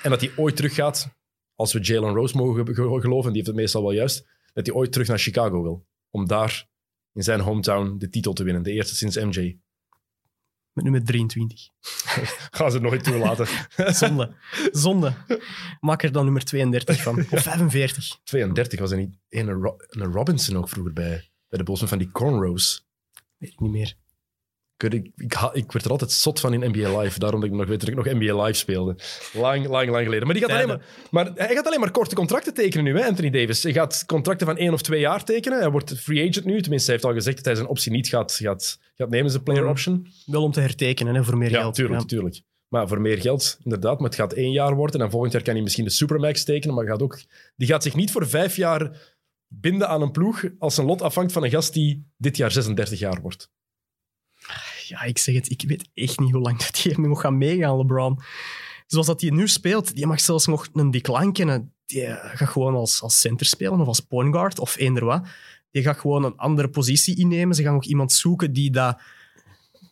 En dat hij ooit teruggaat, als we Jalen Rose mogen ge- ge- geloven, die heeft het meestal wel juist, dat hij ooit terug naar Chicago wil. Om daar in zijn hometown de titel te winnen. De eerste sinds MJ. Met nummer 23. (laughs) Gaan ze nooit toelaten. (laughs) Zonde. Zonde. Maak er dan nummer 32 van. Of (laughs) 45. 32 was er niet een, Ro- een Robinson ook vroeger bij, bij de Bulls van die cornrows. Weet ik niet meer. Ik, ik, ik, ha- ik werd er altijd zot van in NBA Live. Daarom dat ik nog weet dat ik nog NBA Live speelde. Lang, lang, lang geleden. Maar, die gaat alleen maar, maar hij gaat alleen maar korte contracten tekenen nu, hè, Anthony Davis. Hij gaat contracten van één of twee jaar tekenen. Hij wordt free agent nu. Tenminste, hij heeft al gezegd dat hij zijn optie niet gaat, gaat, gaat nemen, zijn player Mhm. option. Wel om te hertekenen hè, voor meer Ja, geld. tuurlijk, natuurlijk. Maar voor meer geld, inderdaad. Maar het gaat één jaar worden. En volgend jaar kan hij misschien de Supermax tekenen. Maar gaat ook, die gaat zich niet voor vijf jaar binden aan een ploeg als zijn lot afhangt van een gast die dit jaar 36 jaar wordt? Ja, ik zeg het, ik weet echt niet hoe lang dat hij nog gaat meegaan, LeBron. Zoals dat hij nu speelt, die mag zelfs nog een decline kennen. Die gaat gewoon als, als center spelen of als point guard of eender wat. Die gaat gewoon een andere positie innemen. Ze gaan nog iemand zoeken die dat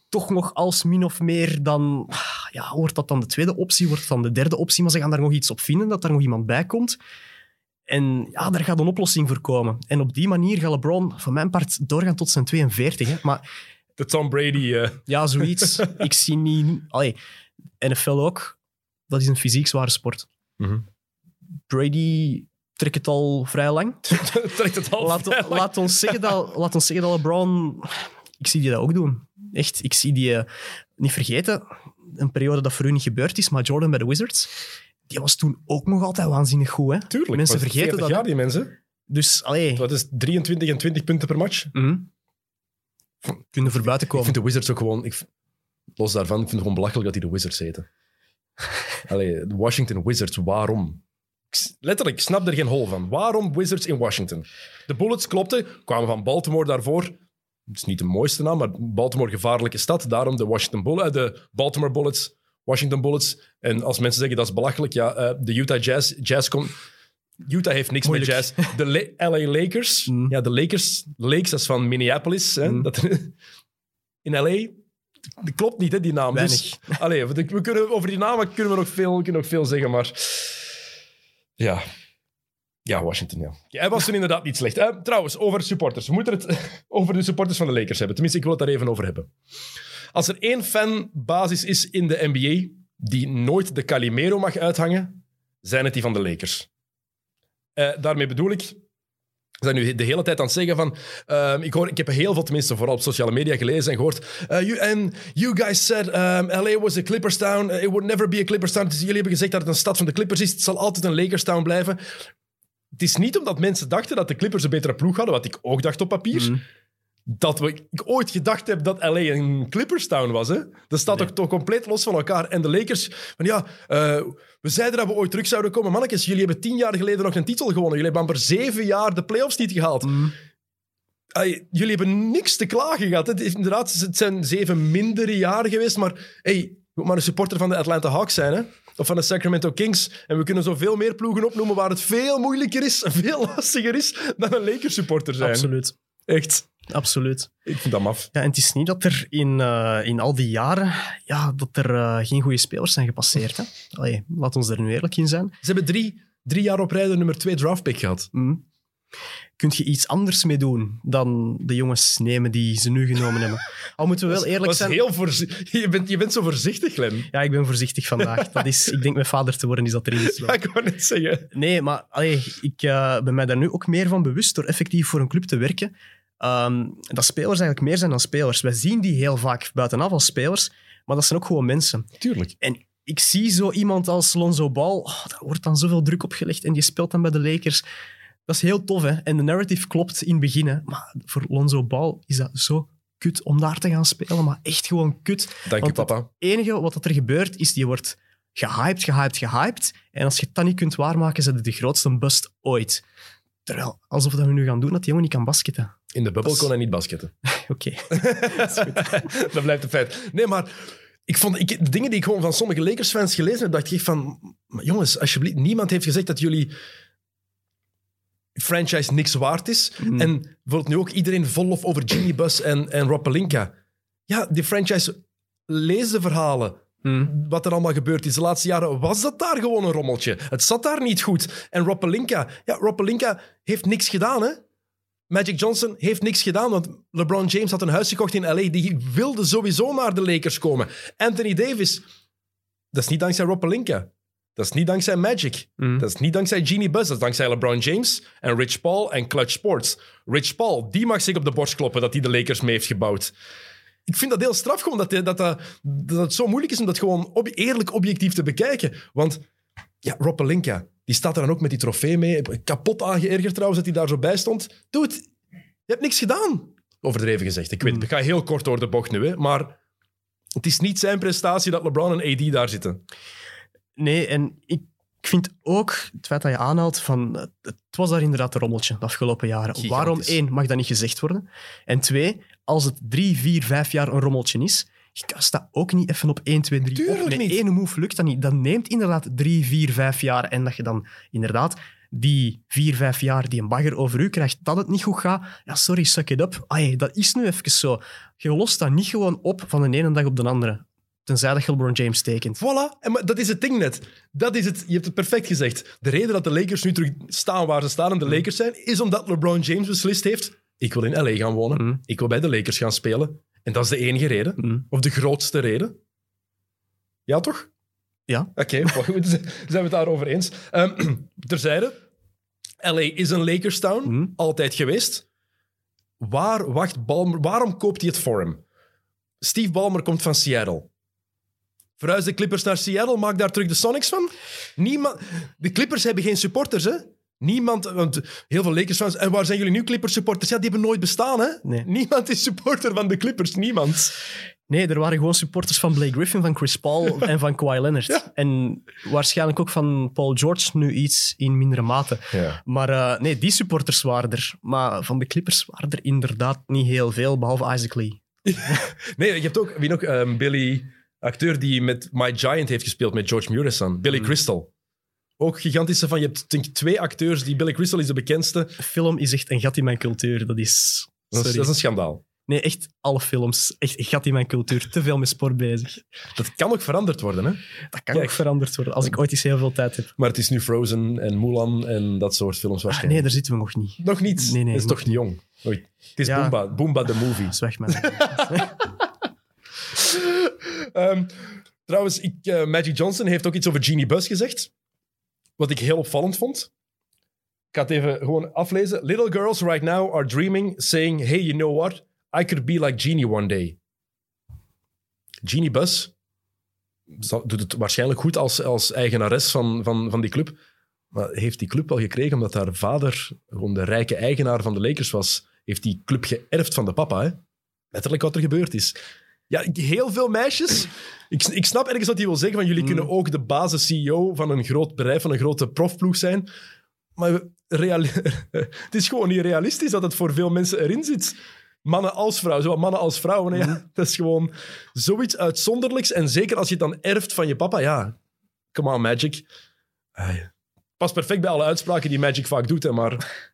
toch nog als min of meer dan... Ja, wordt dat dan de tweede optie, wordt dat dan de derde optie? Maar ze gaan daar nog iets op vinden, dat er nog iemand bij komt. En ja, daar gaat een oplossing voor komen. En op die manier gaat LeBron van mijn part doorgaan tot zijn 42. Hè. Maar De Tom Brady. eh, ja, zoiets. (laughs) ik zie niet... Allee, NFL ook. Dat is een fysiek zware sport. Mhm. Brady trekt het al vrij lang. (laughs) trekt het al Laat, vrij lang. laat, ons zeggen dat, laat ons zeggen dat LeBron... Ik zie die dat ook doen. Echt, ik zie die... eh, niet vergeten, een periode dat voor u niet gebeurd is, maar Jordan bij de Wizards, die was toen ook nog altijd waanzinnig goed. Hè? Tuurlijk. Mensen vergeten 40 dat. jaar, die mensen. Dus, allee... Dat is 23 en 20 punten per match. mhm. Kunnen voor buiten Ik komen. vind de Wizards ook gewoon... Ik, los daarvan, ik vind het gewoon belachelijk dat die de Wizards heten. (laughs) Allee, de Washington Wizards, waarom? Letterlijk, ik snap er geen hol van. Waarom Wizards in Washington? De Bullets klopten, kwamen van Baltimore daarvoor. Het is niet de mooiste naam, maar Baltimore gevaarlijke stad. Daarom de, Washington Bull- eh, de Baltimore Bullets, Washington Bullets. En als mensen zeggen dat is belachelijk, ja, eh, de Utah Jazz. Jazz komt... Utah heeft niks Moeilijk. met jazz. De La- LA (laughs) Lakers. Mm. Ja, de Lakers. Lakes, dat is van Minneapolis. Hè, Mm. dat, (laughs) in LA. Dat klopt niet, hè, die naam. Dus, (laughs) allee, we we kunnen, over die namen kunnen we nog veel, kunnen nog veel zeggen, maar... Ja. Ja, Washington, ja. ja. Hij was toen inderdaad niet slecht. hè. trouwens, over supporters. We moeten het over de supporters van de Lakers hebben. Tenminste, ik wil het daar even over hebben. Als er één fanbasis is in de NBA die nooit de Calimero mag uithangen, zijn het die van de Lakers. Eh, daarmee bedoel ik... We zijn nu de hele tijd aan het zeggen van... ehm, ik, hoor, ik heb heel veel, tenminste vooral op sociale media gelezen en gehoord. eh, you, and you guys said um, LA was a Clippers town. Uh, it would never be a Clippers town. Dus jullie hebben gezegd dat het een stad van de Clippers is. Het zal altijd een Lakers town blijven. Het is niet omdat mensen dachten dat de Clippers een betere ploeg hadden, wat ik ook dacht op papier. Mhm. Dat we, ik ooit gedacht heb dat LA een Clippers town was. Hè? Dat staat Nee. toch, toch compleet los van elkaar. En de Lakers, van ja, eh, we zeiden dat we ooit terug zouden komen. Mannetjes, jullie hebben tien jaar geleden nog een titel gewonnen. Jullie hebben amper zeven jaar de playoffs niet gehaald. Ay, jullie hebben niks te klagen gehad. Het, is, inderdaad, het zijn zeven mindere jaren geweest, maar hey, je moet maar een supporter van de Atlanta Hawks zijn, hè? of van de Sacramento Kings. En we kunnen zoveel meer ploegen opnoemen waar het veel moeilijker is, (laughs) veel lastiger is dan een Lakers supporter zijn. Absoluut. Echt. Absoluut. Ik vind dat maf. Ja, en het is niet dat er in, eh, in al die jaren ja, dat er eh, geen goede spelers zijn gepasseerd. Hè? Allee, laat ons er nu eerlijk in zijn. Ze hebben drie, drie jaar op rij de nummer twee draftpick gehad. Mhm. Kun je iets anders mee doen dan de jongens nemen die ze nu genomen hebben? Al moeten we wel (laughs) eerlijk Was zijn. heel (laughs) je, bent, je bent zo voorzichtig, Glenn. Ja, ik ben voorzichtig vandaag. Dat is, ik denk mijn vader te worden is dat erin (laughs) Ja, gesloten. ik wou net zeggen. Nee, maar allee, ik eh, ben mij daar nu ook meer van bewust door effectief voor een club te werken. Ehm, dat spelers eigenlijk meer zijn dan spelers. Wij zien die heel vaak buitenaf als spelers, maar dat zijn ook gewoon mensen. Tuurlijk. En ik zie zo iemand als Lonzo Ball, oh, daar wordt dan zoveel druk op gelegd en die speelt dan bij de Lakers. Dat is heel tof, hè? En de narrative klopt in het begin, hè? Maar voor Lonzo Ball is dat zo kut om daar te gaan spelen, maar echt gewoon kut. Dank je, Want het- papa. enige wat er gebeurt, is die wordt gehyped, gehyped, gehyped. En als je het dan niet kunt waarmaken, zijn het de grootste bust ooit. Terwijl, alsof dat we nu gaan doen, dat die jongen niet kan basketten. In de bubbel Dat kon hij niet basketten. (laughs) Oké. (laughs) (laughs) dat blijft een feit. Nee, maar ik vond, ik, de dingen die ik gewoon van sommige Lakers-fans gelezen heb, dacht ik van... maar jongens, alsjeblieft, niemand heeft gezegd dat jullie franchise niks waard is. Mm. En bijvoorbeeld nu ook iedereen vol lof over Jimmy Bus en, en Rob Pelinka. Ja, die franchise, lees de verhalen. Mm. Wat er allemaal gebeurd is de laatste jaren, was dat daar gewoon een rommeltje. Het zat daar niet goed. En Rob Pelinka, ja, Rob Pelinka heeft niks gedaan, hè. Magic Johnson heeft niks gedaan, want LeBron James had een huis gekocht in LA. Die wilde sowieso naar de Lakers komen. Anthony Davis, dat is niet dankzij Rob Pelinka. Dat is niet dankzij Magic. Mm. Dat is niet dankzij Genie Buzz. Dat is dankzij LeBron James en Rich Paul en Clutch Sports. Rich Paul, die mag zich op de borst kloppen dat hij de Lakers mee heeft gebouwd. Ik vind dat heel straf gewoon, dat, dat, dat, dat het zo moeilijk is om dat gewoon ob- eerlijk objectief te bekijken. Want ja, Rob Pelinka, die staat er dan ook met die trofee mee. Kapot aangeërgerd trouwens dat hij daar zo bij stond. Dude, je hebt niks gedaan. Overdreven gezegd. Ik weet het, ik ga heel kort door de bocht nu. Hè, maar het is niet zijn prestatie dat LeBron en AD daar zitten. Nee, en ik Ik vind ook het feit dat je aanhaalt van... Het was daar inderdaad een rommeltje de afgelopen jaren. Gigantisch. Waarom, één, mag dat niet gezegd worden? En twee, als het drie, vier, vijf jaar een rommeltje is, je kast dat ook niet even op 1, 2, 3 Tuurlijk op. Met niet. één move lukt dat niet. Dat neemt inderdaad drie, vier, vijf jaar. En dat je dan inderdaad die vier, vijf jaar die een bagger over u krijgt, dat het niet goed gaat. Ja, sorry, suck it up. Dat is nu even zo. Je lost dat niet gewoon op van de ene dag op de andere. Tenzij dat je LeBron James tekent. Voilà, en maar dat is het ding net. Dat is het, je hebt het perfect gezegd. De reden dat de Lakers nu terug staan waar ze staan en de Lakers zijn, is omdat LeBron James beslist heeft: ik wil in LA gaan wonen, Mm. ik wil bij de Lakers gaan spelen. En dat is de enige reden, Mm. of de grootste reden. Ja, toch? Ja. Oké, (laughs) goed, zijn we het daarover eens. Ehm, (clears throat) terzijde, LA is een Lakers town, Mm. altijd geweest. Waar wacht Balmer? Waarom koopt hij het voor hem? Steve Ballmer komt van Seattle. Verhuis de Clippers naar Seattle, maak daar terug de Sonics van. Niemand, de Clippers hebben geen supporters, hè? Niemand, want heel veel Lakers-fans. En waar zijn jullie nu Clippers-supporters? Ja, die hebben nooit bestaan, hè? Nee. Niemand is supporter van de Clippers, niemand. Nee, er waren gewoon supporters van Blake Griffin, van Chris Paul (laughs) en van Kawhi Leonard. Ja. En waarschijnlijk ook van Paul George, nu iets in mindere mate. Ja. Maar eh, nee, die supporters waren er. Maar van de Clippers waren er inderdaad niet heel veel, behalve Isaac Lee. (laughs) Nee, je hebt ook, wie nog, Ehm, Billy, acteur die met My Giant heeft gespeeld met George Murison. Billy Mm. Crystal. Ook gigantische van, je hebt denk ik twee acteurs, die Billy Crystal is de bekendste. Film is echt een gat in mijn cultuur. Dat is... Dat is, Sorry. dat is een schandaal. Nee, echt alle films. Echt een gat in mijn cultuur. Te veel met sport bezig. Dat kan ook veranderd worden, hè? Dat kan Kijk. ook veranderd worden als ik ooit eens heel veel tijd heb. Maar het is nu Frozen en Mulan en dat soort films Ah, waarschijnlijk. nee, daar zitten we nog niet. Nog niet. Nee, nee, dat is nog toch jong. Oei. Het is Ja. Boomba. Boomba the movie. (laughs) Zwijg maar. Ehm, trouwens, ik, eh, Magic Johnson heeft ook iets over Genie Bus gezegd. Wat ik heel opvallend vond. Ik ga het even gewoon aflezen. Little girls right now are dreaming, saying, hey, you know what? I could be like Genie one day. Genie Bus doet het waarschijnlijk goed als, als eigenares van, van, van die club. Maar heeft die club wel gekregen omdat haar vader gewoon de rijke eigenaar van de Lakers was? Heeft die club geërfd van de papa, hè? Letterlijk wat er gebeurd is. Ja, heel veel meisjes. Ik, ik snap ergens wat hij wil zeggen, van jullie Mm. kunnen ook de basis-CEO van een groot bedrijf, van een grote profploeg zijn. Maar (laughs) het is gewoon niet realistisch dat het voor veel mensen erin zit. Mannen als vrouwen, zowel mannen als vrouwen. Ja, dat is gewoon zoiets uitzonderlijks. En zeker als je het dan erft van je papa, ja, come on, Magic. Ai, Past perfect bij alle uitspraken die Magic vaak doet, hè, maar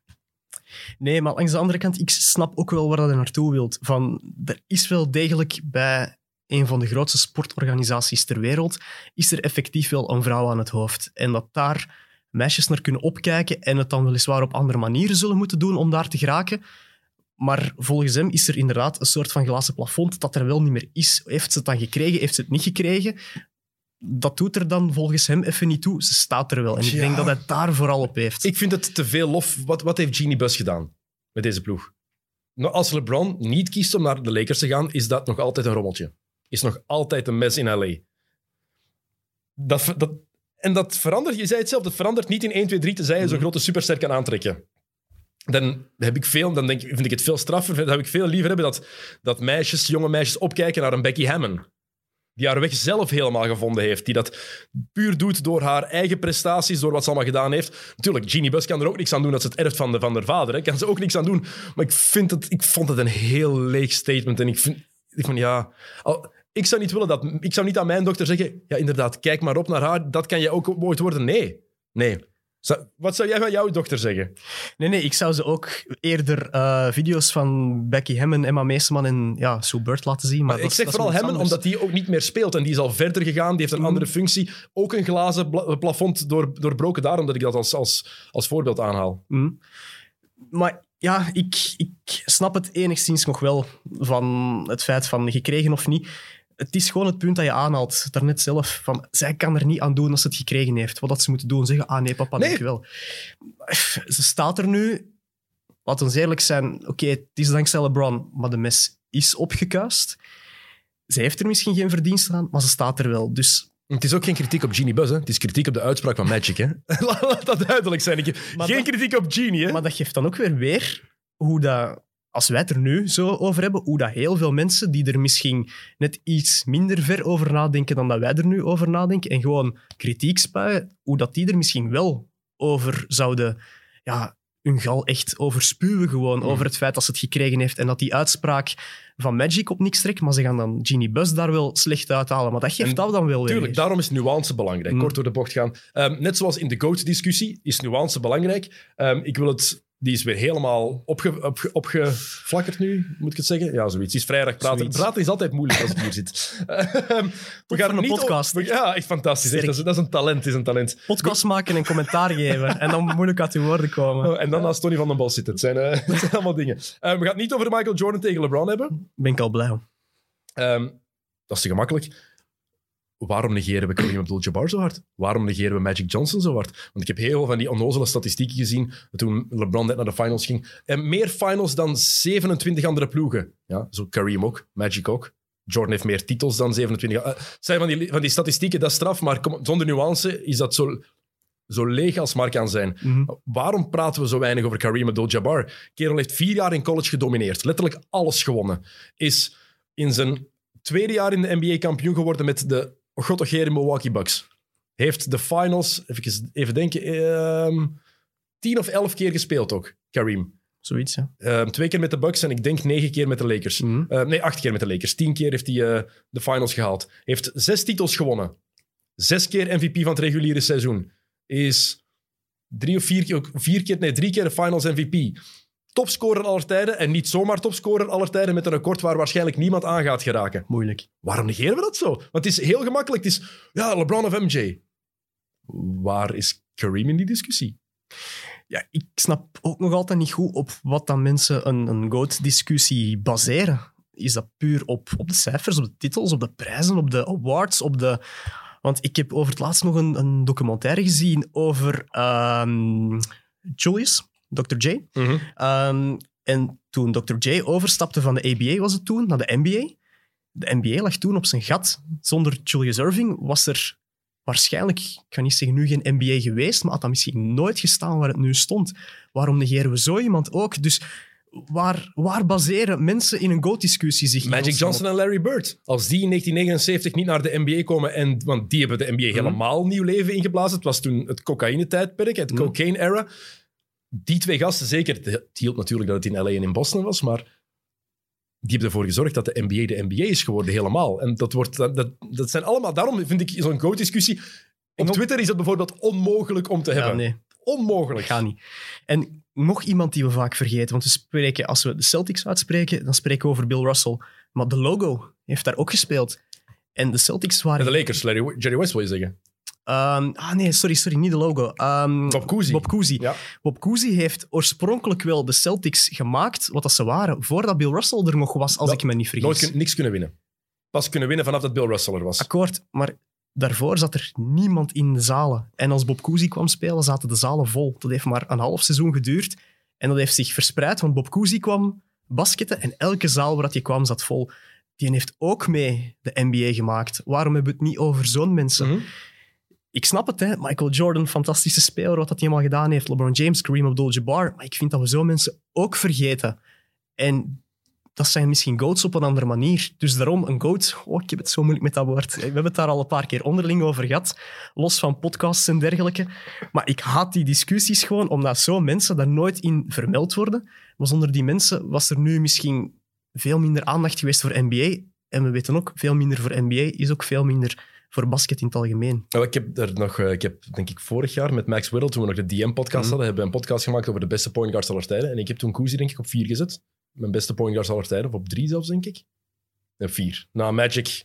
Nee, maar langs de andere kant, ik snap ook wel waar dat naartoe wilt. Van, er is wel degelijk bij een van de grootste sportorganisaties ter wereld, is er effectief wel een vrouw aan het hoofd. En dat daar meisjes naar kunnen opkijken en het dan weliswaar op andere manieren zullen moeten doen om daar te geraken. Maar volgens hem is er inderdaad een soort van glazen plafond dat er wel niet meer is. Heeft ze het dan gekregen? Heeft ze het niet gekregen? Dat doet er dan volgens hem even niet toe. Ze staat er wel. En ik Ja. denk dat hij daar vooral op heeft. ik vind het te veel lof. Wat, wat heeft Genie Bus gedaan met deze ploeg? Nou, als LeBron niet kiest om naar de Lakers te gaan, is dat nog altijd een rommeltje. Is nog altijd een mes in LA. Dat, dat, en dat verandert, je zei het zelf, dat verandert niet in 1, 2, 3 tenzij je zo'n grote superster kan aantrekken. Dan heb ik veel, dan denk, vind ik het veel straffer, dan heb ik veel liever hebben dat, dat meisjes, jonge meisjes opkijken naar een Becky Hammon. Die haar weg zelf helemaal gevonden heeft. Die dat puur doet door haar eigen prestaties, door wat ze allemaal gedaan heeft. Natuurlijk, Jeannie Bus kan er ook niks aan doen dat ze het erft van, de, van haar vader. Hè. Kan ze ook niks aan doen. Maar ik, vind het, ik vond het een heel leeg statement. En ik vind, ik van ja... Ik zou niet willen dat... Ik zou niet aan mijn dochter zeggen... Ja, inderdaad, kijk maar op naar haar. Dat kan jij ook ooit worden. Nee. Nee. Zou- wat zou jij van jouw dochter zeggen? Nee, nee, ik zou ze ook eerder eh, video's van Becky Hammon, Emma Meeseman en ja, Sue Bird laten zien. Maar Maar dat ik zeg dat vooral anders. omdat die ook niet meer speelt. En die is al verder gegaan. Die heeft een Mm. andere functie. Ook een glazen plafond door, doorbroken. Daarom dat ik dat als, als, als voorbeeld aanhaal. Mm. Maar ja, ik, ik snap het enigszins nog wel van het feit van gekregen of niet. Het is gewoon het punt dat je aanhaalt, daarnet zelf. Van, zij kan er niet aan doen als ze het gekregen heeft. Wat dat ze moeten doen, zeggen, ah nee papa, Nee. dankjewel. Ze staat er nu, laten we eerlijk zijn, oké, het is dankzij LeBron, maar de mes is opgekuist. Ze heeft er misschien geen verdiensten aan, maar ze staat er wel. Dus Het is ook geen kritiek op Genie Buzz, hè. Het is kritiek op de uitspraak van Magic, hè. Laat (laughs) laat dat duidelijk zijn. Ik- geen dat- kritiek op Genie, hè. Maar dat geeft dan ook weer weer hoe dat als wij het er nu zo over hebben, hoe dat heel veel mensen die er misschien net iets minder ver over nadenken dan dat wij er nu over nadenken, en gewoon kritiek spuien, hoe dat die er misschien wel over zouden ja, hun gal echt overspuwen gewoon, Mhm. over het feit dat ze het gekregen heeft en dat die uitspraak van Magic op niks trekt, maar ze gaan dan Genie Bus daar wel slecht uithalen. Maar dat geeft En dat dan wel weer. Tuurlijk, daarom is nuance belangrijk. Mm. Kort door de bocht gaan. Ehm, net zoals in de GOAT-discussie is nuance belangrijk. Ehm, ik wil het... Die is weer helemaal opge, opge, opgeflakkerd nu, moet ik het zeggen? Ja, zoiets. Het is vrijdag praten. Zoiets. Praten is altijd moeilijk als ik hier zit. (laughs) Ehm, voor een niet podcast. op- we- ja, echt fantastisch. Echt, dat, is, dat is een talent. Is een talent. Podcast maken en commentaar (laughs) geven en dan moeilijk uit uw woorden komen. Oh, en dan naast Tony van den Bos zitten. Het zijn, eh, (laughs) het zijn allemaal dingen. Ehm, we gaan het niet over Michael Jordan tegen LeBron hebben. Ben ik al blij om. Ehm, dat is te gemakkelijk. Waarom negeren we Kareem Abdul-Jabbar zo hard? Waarom negeren we Magic Johnson zo hard? Want ik heb heel veel van die onnozele statistieken gezien toen LeBron net naar de finals ging. En meer finals dan 27 andere ploegen. Ja, zo Kareem ook, Magic ook. Jordan heeft meer titels dan 27. Eh, zijn van die, van die statistieken, dat is straf, maar kom- zonder nuance is dat zo, zo leeg als maar kan zijn. Mhm. Waarom praten we zo weinig over Kareem Abdul-Jabbar? Kerel heeft vier jaar in college gedomineerd. Letterlijk alles gewonnen. Is in zijn tweede jaar in de NBA kampioen geworden met de Gottogere Milwaukee Bucks. Heeft de finals, even, even denken, ehm, tien of elf keer gespeeld ook, Kareem. Zoiets, ja. Ehm, twee keer met de Bucks en ik denk negen keer met de Lakers. Mhm. Eh, nee, acht keer met de Lakers. Tien keer heeft hij eh, de finals gehaald. Heeft zes titels gewonnen. Zes keer MVP van het reguliere seizoen. Is drie of vier vier keer, nee, drie keer de finals MVP. Topscorer aller tijden en niet zomaar topscorer aller tijden met een record waar waarschijnlijk niemand aan gaat geraken. Moeilijk. Waarom negeren we dat zo? Want het is heel gemakkelijk. Het is, ja, LeBron of MJ. Waar is Kareem in die discussie? Ja, ik snap ook nog altijd niet goed op wat dan mensen een, een GOAT-discussie baseren. Is dat puur op, op de cijfers, op de titels, op de prijzen, op de awards, op de... Want ik heb over het laatst nog een, een documentaire gezien over ehm, Julius, Dr. J. Ehm, en toen Dr. J overstapte van de ABA, was het toen, naar de NBA. De NBA lag toen op zijn gat. Zonder Julius Irving was er waarschijnlijk, ik ga niet zeggen nu geen NBA geweest, maar had dat misschien nooit gestaan waar het nu stond. Waarom negeren we zo iemand ook? Dus waar, waar baseren mensen in een GOAT-discussie zich in Magic? Johnson en Larry Bird. Als die in 1979 niet naar de NBA komen, en, want die hebben de NBA helemaal nieuw leven ingeblazen. Het was toen het cocaïne-tijdperk, het Mhm. cocaine-era. Die twee gasten, zeker, het hield natuurlijk dat het in LA en in Boston was, maar die hebben ervoor gezorgd dat de NBA de NBA is geworden, helemaal. En dat, wordt, dat, dat, zijn allemaal... Daarom vind ik zo'n GOAT-discussie... Op Twitter is dat bijvoorbeeld onmogelijk om te Ja, hebben. nee. Onmogelijk. Gaat niet. En nog iemand die we vaak vergeten, want we spreken, als we de Celtics uitspreken, dan spreken we over Bill Russell. Maar de logo heeft daar ook gespeeld. En de Celtics En waren... de Lakers, Larry, Jerry West wil je zeggen. Ehm, ah nee, sorry, sorry, niet de logo. Ehm, Bob Cousy. Bob Cousy. Ja. Bob Cousy heeft oorspronkelijk wel de Celtics gemaakt, wat dat ze waren, voordat Bill Russell er nog was, als Dat- ik me niet vergis. Nooit niks kunnen winnen. Pas kunnen winnen vanaf dat Bill Russell er was. Akkoord, maar daarvoor zat er niemand in de zalen. En als Bob Cousy kwam spelen, zaten de zalen vol. Dat heeft maar een half seizoen geduurd. En dat heeft zich verspreid, want Bob Cousy kwam basketten en elke zaal waar hij kwam zat vol. Die heeft ook mee de NBA gemaakt. Waarom hebben we het niet over zo'n mensen? Mhm. Ik snap het, hè. Michael Jordan, fantastische speler, wat dat hij allemaal gedaan heeft. LeBron James, Kareem Abdul-Jabbar. Maar ik vind dat we zo mensen ook vergeten. En dat zijn misschien goats op een andere manier. Dus daarom, een goat... Oh, ik heb het zo moeilijk met dat woord. We hebben het daar al een paar keer onderling over gehad. Los van podcasts en dergelijke. Maar ik haat die discussies gewoon, omdat zo mensen daar nooit in vermeld worden. Maar zonder die mensen was er nu misschien veel minder aandacht geweest voor NBA. En we weten ook, veel minder voor NBA is ook veel minder voor basket in het algemeen. Nou, ik heb er nog, eh, ik heb denk ik vorig jaar met Max Whittle, toen we nog de DM-podcast Mhm. hadden, hebben we een podcast gemaakt over de beste point guards aller tijden. En ik heb toen Cousy denk ik op vier gezet. Mijn beste point guards aller tijden, of op drie zelfs, denk ik. Nee, vier. Na Magic,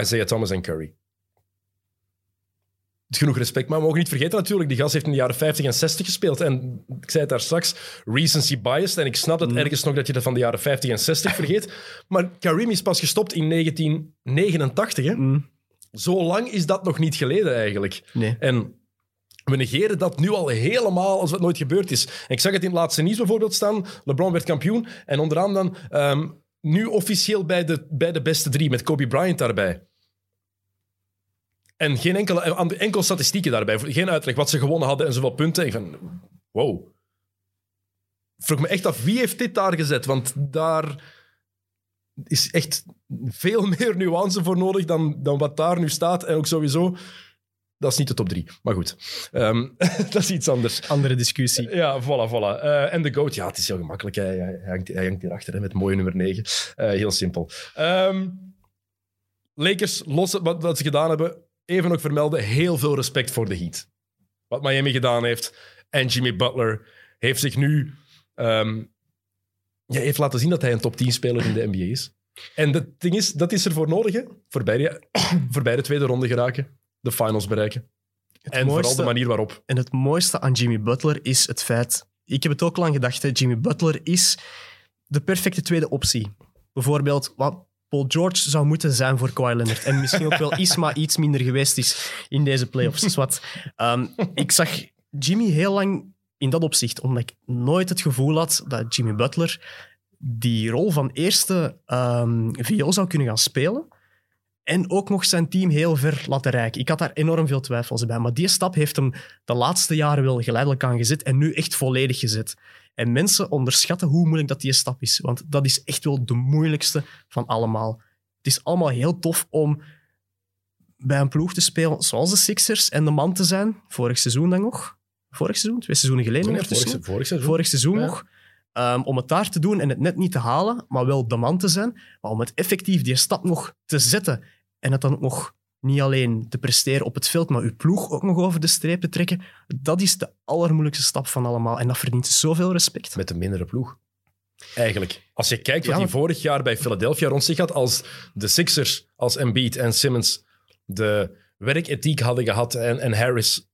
Isaiah Thomas en Curry. Genoeg respect, maar we mogen niet vergeten natuurlijk, die gast heeft in de jaren 50 en 60 gespeeld. En ik zei het daar straks, recency biased. En ik snap dat Mhm. ergens nog dat je dat van de jaren 50 en 60 vergeet. Maar Kareem is pas gestopt in 1989, hè? Mm, Zo lang is dat nog niet geleden eigenlijk. nee. En we negeren dat nu al helemaal als het nooit gebeurd is. En ik zag het in het laatste nieuws bijvoorbeeld staan. LeBron werd kampioen. En onderaan dan ehm, nu officieel bij de, bij de beste drie met Kobe Bryant daarbij. En geen enkele, eh, enkel statistieken daarbij. Geen uitleg wat ze gewonnen hadden en zoveel punten. Ik van, wow. vroeg me echt af, wie heeft dit daar gezet? Want daar is echt veel (laughs) meer nuance voor nodig dan, dan wat daar nu staat. En ook sowieso, dat is niet de top drie. Maar goed, Ehm, (laughs) dat is iets anders. Andere discussie. Ja, voilà, voilà. Eh, en de GOAT, ja, het is heel gemakkelijk. Hij, hij, hangt, hij hangt hierachter hè, met mooie nummer 9. heel simpel. Ehm, Lakers, los wat, wat ze gedaan hebben, even ook vermelden, heel veel respect voor de Heat. Wat Miami gedaan heeft. En Jimmy Butler heeft zich nu... ehm, ja, heeft laten zien dat hij een top 10 speler in de NBA is. En het ding is, dat is ervoor nodig, hè. Voorbij de, (coughs) voorbij de tweede ronde geraken. De finals bereiken. Het en vooral de manier waarop. En het mooiste aan Jimmy Butler is het feit... Ik heb het ook lang gedacht, hè, Jimmy Butler is de perfecte tweede optie. Bijvoorbeeld wat Paul George zou moeten zijn voor Kawhi Leonard. En misschien ook wel is, maar iets minder geweest is in deze playoffs. Dus wat, ehm, ik zag Jimmy heel lang in dat opzicht, omdat ik nooit het gevoel had dat Jimmy Butler die rol van eerste VO zou kunnen gaan spelen. En ook nog zijn team heel ver laten reiken. Ik had daar enorm veel twijfels bij. Maar die stap heeft hem de laatste jaren wel geleidelijk aan gezet en nu echt volledig gezet. En mensen onderschatten hoe moeilijk dat die stap is. Want dat is echt wel de moeilijkste van allemaal. Het is allemaal heel tof om bij een ploeg te spelen zoals de Sixers en de man te zijn. Vorig seizoen dan nog. Vorig seizoen? Twee seizoenen geleden vorig, ondertussen. vorig seizoen. Vorig seizoen Ja. nog. Ehm, om het daar te doen en het net niet te halen, maar wel de man te zijn. Maar om het effectief die stap nog te zetten en het dan ook nog niet alleen te presteren op het veld, maar uw ploeg ook nog over de streep te trekken, dat is de allermoeilijkste stap van allemaal. En dat verdient zoveel respect. met een mindere ploeg. Eigenlijk. Als je kijkt wat Ja, hij vorig jaar bij Philadelphia rond zich had, als de Sixers, als Embiid en Simmons de werkethiek hadden gehad en, en Harris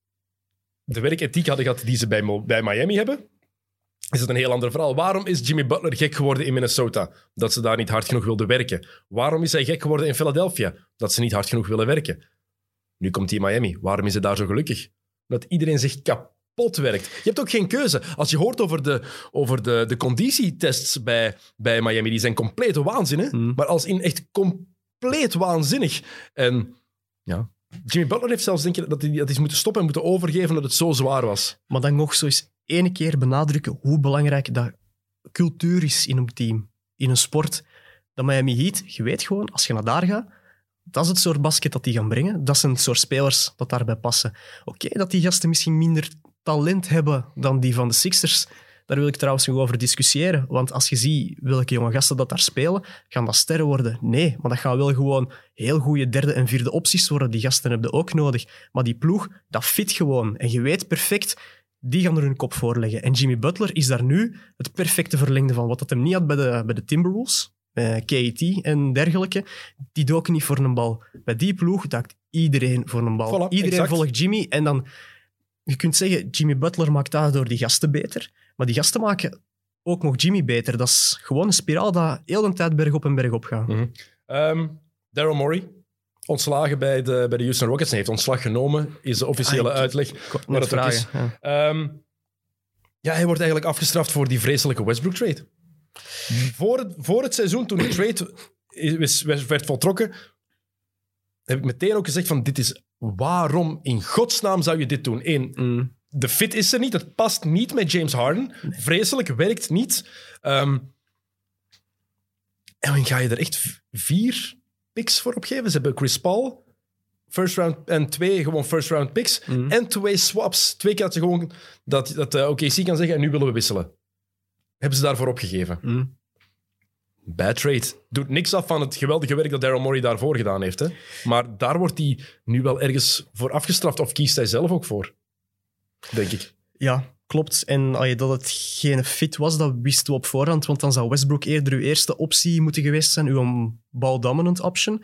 de werkethiek hadden gehad die ze bij, bij Miami hebben, is het een heel ander verhaal. Waarom is Jimmy Butler gek geworden in Minnesota? Dat ze daar niet hard genoeg wilden werken. Waarom is hij gek geworden in Philadelphia? Dat ze niet hard genoeg willen werken. Nu komt hij in Miami. Waarom is hij daar zo gelukkig? Dat iedereen zich kapot werkt. Je hebt ook geen keuze. Als je hoort over de, over de, de conditietests bij, bij Miami, die zijn compleet waanzin. Hè? Mm. Maar als in echt compleet waanzinnig. En ja, Jimmy Butler heeft zelfs denk ik dat hij dat is moeten stoppen en moeten overgeven dat het zo zwaar was. Maar dan nog zo eens ene keer benadrukken hoe belangrijk dat cultuur is in een team, in een sport. Dat Miami Heat, je weet gewoon, als je naar daar gaat, dat is het soort basket dat die gaan brengen. Dat zijn het soort spelers dat daarbij passen. Oké, dat die gasten misschien minder talent hebben dan die van de Sixers, daar wil ik trouwens nog over discussiëren. Want als je ziet welke jonge gasten dat daar spelen, gaan dat sterren worden? Nee, maar dat gaan wel gewoon heel goede derde en vierde opties worden. Die gasten hebben ook nodig. Maar die ploeg, dat fit gewoon. En je weet perfect, die gaan er hun kop voor leggen. En Jimmy Butler is daar nu het perfecte verlengde van. Wat dat hem niet had bij de, bij de Timberwolves, bij KAT en dergelijke. Die doken niet voor een bal. Bij die ploeg daakt iedereen voor een bal. Voilà, iedereen exact. volgt Jimmy. En dan, je kunt zeggen, Jimmy Butler maakt daardoor die gasten beter. Maar die gasten maken ook nog Jimmy beter. Dat is gewoon een spiraal dat heel de tijd berg op en berg op gaat. Ehm Daryl Morey, ontslagen bij de, bij de Houston Rockets. Hij heeft ontslag genomen, is de officiële Ah, uitleg. Maar dat ook vragen. Ja. Ehm, ja, hij wordt eigenlijk afgestraft voor die vreselijke Westbrook-trade. Voor het, voor het seizoen, toen de trade is- werd voltrokken, heb ik meteen ook gezegd van dit is... Waarom in godsnaam zou je dit doen? Eén, Mm. de fit is er niet. Het past niet met James Harden. Vreselijk, werkt niet. Ehm, en dan ga je er echt vier picks voor opgeven. Ze hebben Chris Paul, first round en twee gewoon first round picks. Mm. En twee swaps. Twee keer dat ze gewoon dat, dat de OKC kan zeggen en nu willen we wisselen. Hebben ze daarvoor opgegeven. Mm. Bad trade. Doet niks af van het geweldige werk dat Daryl Morey daarvoor gedaan heeft. Hè. Maar daar wordt hij nu wel ergens voor afgestraft. Of kiest hij zelf ook voor. Denk ik. Ja, klopt. En allee, dat het geen fit was, dat wisten we op voorhand. Want dan zou Westbrook eerder uw eerste optie moeten geweest zijn, uw ball-dominant option.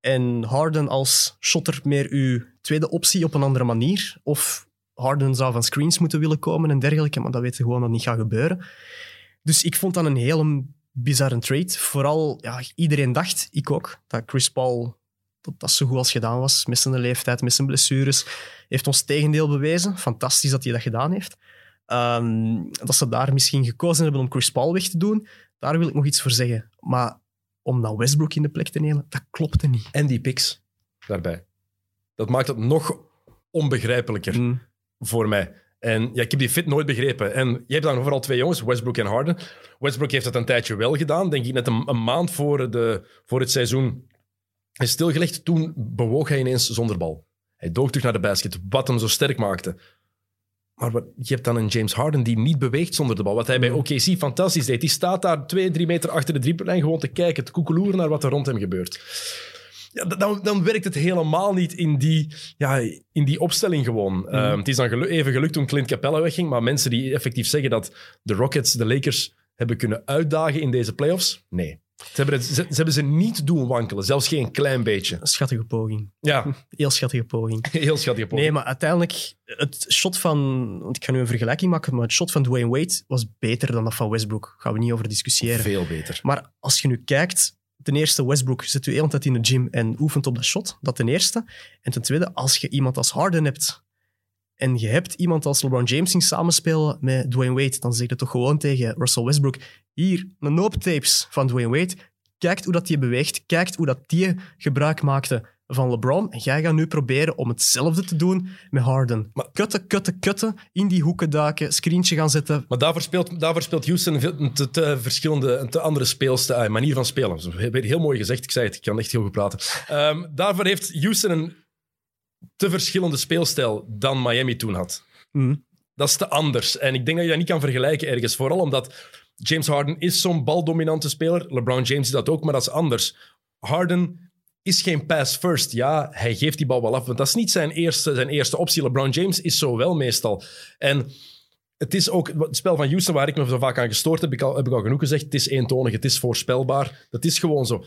En Harden als shotter meer uw tweede optie op een andere manier. Of Harden zou van screens moeten willen komen en dergelijke, maar dat weten we gewoon dat niet gaat gebeuren. Dus ik vond dat een hele bizarre trade. Vooral, ja, iedereen dacht, ik ook, dat Chris Paul dat dat zo goed als gedaan was. Met leeftijd, met blessures. Heeft ons tegendeel bewezen. Fantastisch dat hij dat gedaan heeft. Ehm, dat ze daar misschien gekozen hebben om Chris Paul weg te doen, daar wil ik nog iets voor zeggen. Maar om dan Westbrook in de plek te nemen, dat klopte niet. En die picks daarbij. Dat maakt het nog onbegrijpelijker Mm. voor mij. En ja, ik heb die fit nooit begrepen. En je hebt dan overal twee jongens, Westbrook en Harden. Westbrook heeft dat een tijdje wel gedaan. Denk ik net een, een maand voor, de, voor het seizoen is stilgelegd. Toen bewoog hij ineens zonder bal. Hij dook terug naar de basket, wat hem zo sterk maakte. Maar wat, je hebt dan een James Harden die niet beweegt zonder de bal. Wat hij bij OKC fantastisch deed. Die staat daar twee, drie meter achter de driepuntlijn gewoon te kijken, te koekeloeren naar wat er rond hem gebeurt. Ja, dan, dan werkt het helemaal niet in die, ja, in die opstelling gewoon. Ehm, het is dan gelu- even gelukt toen Clint Capella wegging, maar mensen die effectief zeggen dat de Rockets de Lakers hebben kunnen uitdagen in deze playoffs, nee. Ze hebben, ze, ze hebben ze niet doen wankelen, zelfs geen klein beetje. Schattige poging. Ja, (laughs) Heel schattige poging. (laughs) heel schattig. Nee, maar uiteindelijk, het shot van... Want ik ga nu een vergelijking maken, maar het shot van Dwayne Wade was beter dan dat van Westbrook. Gaan we niet over discussiëren. Veel beter. Maar als je nu kijkt, ten eerste, Westbrook zit u heel de tijd in de gym en oefent op dat shot. Dat ten eerste. En ten tweede, als je iemand als Harden hebt en je hebt iemand als LeBron James zien samenspelen met Dwayne Wade, dan zeg je toch gewoon tegen Russell Westbrook, hier, een hoop tapes van Dwayne Wade. Kijkt hoe dat die beweegt. Kijkt hoe dat die gebruik maakte van LeBron. En jij gaat nu proberen om hetzelfde te doen met Harden. Maar- kutten, kutten, kutten. In die hoeken duiken. Screentje gaan zetten. Maar daarvoor speelt, daarvoor speelt Houston een te, te verschillende, een te andere speelstijl, manier van spelen. Heel mooi gezegd, ik zei het, ik kan echt heel goed praten. Ehm, daarvoor heeft Houston een te verschillende speelstijl dan Miami toen had. Hm. Dat is te anders. En ik denk dat je dat niet kan vergelijken ergens. Vooral omdat James Harden is zo'n baldominante speler. LeBron James is dat ook, maar dat is anders. Harden is geen pass first. Ja, hij geeft die bal wel af, want dat is niet zijn eerste, zijn eerste optie. LeBron James is zo wel meestal. En het is ook het spel van Houston waar ik me zo vaak aan gestoord heb, heb ik al, heb ik al genoeg gezegd. Het is eentonig, het is voorspelbaar. Dat is gewoon zo.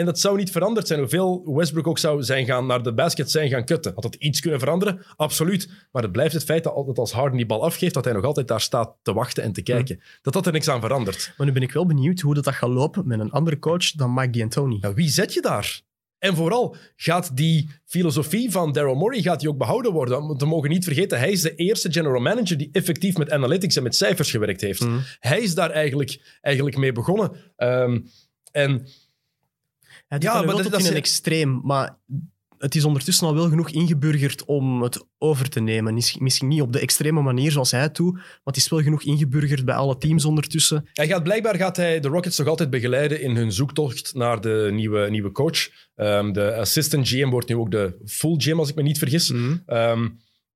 En dat zou niet veranderd zijn. Hoeveel Westbrook ook zou zijn gaan naar de basket zijn gaan kutten. Had dat iets kunnen veranderen? Absoluut. Maar het blijft het feit dat altijd als Harden die bal afgeeft, dat hij nog altijd daar staat te wachten en te kijken. Dat dat er niks aan verandert. Maar nu ben ik wel benieuwd hoe dat, dat gaat lopen met een andere coach dan Mike D'Antoni. Ja, wie zet je daar? En vooral, gaat die filosofie van Daryl Morey gaat die ook behouden worden? Want we mogen niet vergeten, hij is de eerste general manager die effectief met analytics en met cijfers gewerkt heeft. Mhm. Hij is daar eigenlijk, eigenlijk mee begonnen. Ehm, en Hij doet Ja, maar wel dat- tot dat in is- een extreem, maar het is ondertussen al wel genoeg ingeburgerd om het over te nemen. Is- Misschien niet op de extreme manier zoals hij het doet, maar het is wel genoeg ingeburgerd bij alle teams ondertussen. hij gaat, blijkbaar gaat hij de Rockets nog altijd begeleiden in hun zoektocht naar de nieuwe, nieuwe coach. Ehm, de assistant GM wordt nu ook de full GM, als ik me niet vergis. Ehm,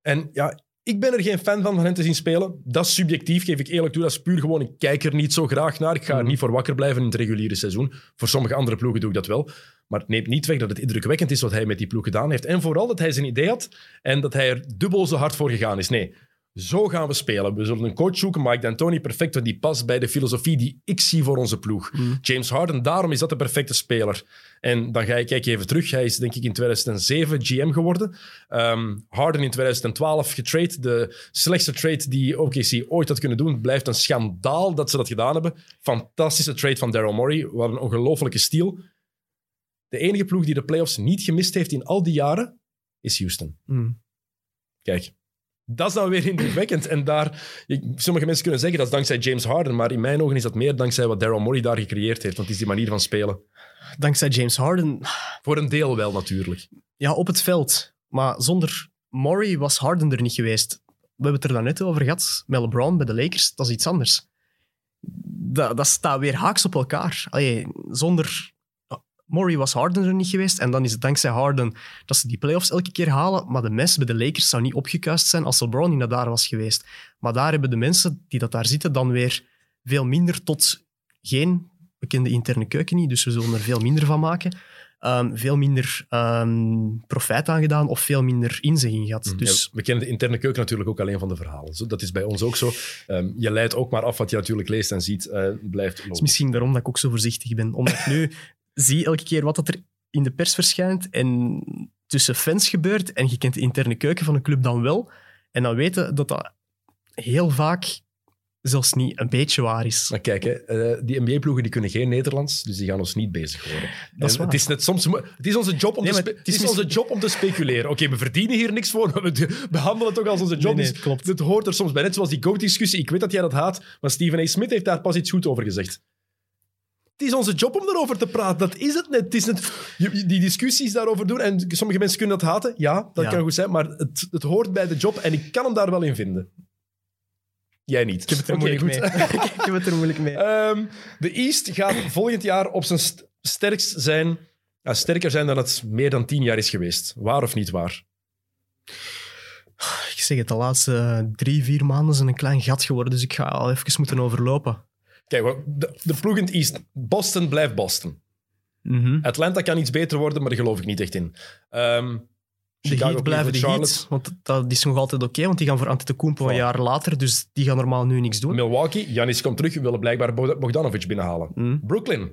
en ja, ik ben er geen fan van van hen te zien spelen. Dat is subjectief, geef ik eerlijk toe. Dat is puur gewoon, ik kijk er niet zo graag naar. Ik ga er Mhm. niet voor wakker blijven in het reguliere seizoen. Voor sommige andere ploegen doe ik dat wel. Maar het neemt niet weg dat het indrukwekkend is wat hij met die ploeg gedaan heeft. En vooral dat hij zijn idee had en dat hij er dubbel zo hard voor gegaan is. Nee, zo gaan we spelen. We zullen een coach zoeken, Mike D'Antoni, perfect, want die past bij de filosofie die ik zie voor onze ploeg. Mhm. James Harden, daarom is dat de perfecte speler. En dan ga je kijken even terug. Hij is denk ik in 2007 GM geworden. Ehm, Harden in 2012 getrade. De slechtste trade die OKC ooit had kunnen doen. Blijft een schandaal dat ze dat gedaan hebben. Fantastische trade van Daryl Morey. Wat een ongelofelijke steal. De enige ploeg die de playoffs niet gemist heeft in al die jaren is Houston. Mm. Kijk, dat is dan weer indrukwekkend. En daar, ik- sommige mensen kunnen zeggen dat is dankzij James Harden, maar in mijn ogen is dat meer dankzij wat Daryl Morey daar gecreëerd heeft. Want het is die manier van spelen. Dankzij James Harden, Voor een deel wel, natuurlijk. ja, op het veld. Maar zonder Murray was Harden er niet geweest. We hebben het er daarnet over gehad met LeBron bij de Lakers. Dat is iets anders. Dat, dat staat weer haaks op elkaar. Allee, zonder Murray was Harden er niet geweest. En dan is het dankzij Harden dat ze die playoffs elke keer halen. Maar de mensen bij de Lakers zou niet opgekuist zijn als LeBron niet naar daar was geweest. Maar daar hebben de mensen die dat daar zitten dan weer veel minder tot geen bekende interne keuken niet. Dus we zullen er veel minder van maken. Ehm, veel minder ehm, profijt aan gedaan of veel minder inzicht in gehad. Dus Ja, we kennen de interne keuken natuurlijk ook alleen van de verhalen. Zo, Dat is bij ons ook zo. Ehm, je leidt ook maar af wat je natuurlijk leest en ziet. eh, blijft Het is misschien daarom dat ik ook zo voorzichtig ben. Omdat ik nu zie elke keer wat dat er in de pers verschijnt en tussen fans gebeurt. En je kent de interne keuken van een club dan wel. En dan weten dat dat heel vaak zelfs niet een beetje waar is. Maar kijk, hè, eh, die NBA-ploegen die kunnen geen Nederlands, dus die gaan ons niet bezig houden. Dat is waar. het is net soms, het is onze job om, Nee, te, maar spe- het is het is onze misschien- job om te speculeren. Oké, we verdienen hier niks voor, (laughs) maar we behandelen het toch als onze job. Nee, nee, Dus klopt. Het hoort er soms bij. Net zoals die GOAT-discussie. Ik weet dat jij dat haat, maar Stephen A. Smith heeft daar pas iets goed over gezegd. Het is onze job om erover te praten. Dat is het net. Het is net die discussies daarover doen. En sommige mensen kunnen dat haten. Ja, dat Ja. kan goed zijn. Maar het, het hoort bij de job. En ik kan hem daar wel in vinden. Jij niet. Ik heb het er moeilijk goed. mee. (laughs) ik heb het er moeilijk mee. Ehm, de East gaat volgend jaar op zijn st- sterkst zijn. ja, sterker zijn dan het meer dan tien jaar is geweest. Waar of niet waar? Ik zeg het, de laatste eh, drie, vier maanden zijn een klein gat geworden, dus ik ga al even moeten overlopen. Kijk, de, de ploeg in het East. Boston blijft Boston. Mhm. Atlanta kan iets beter worden, maar daar geloof ik niet echt in. De Chicago, Heat blijven de Heat, want dat is nog altijd oké, want die gaan voor Antetokounmpo een Voilà. jaar later, dus die gaan normaal nu niks doen. Milwaukee, Janis komt terug, willen blijkbaar Bogda- Bogdanovic binnenhalen. Mhm. Brooklyn,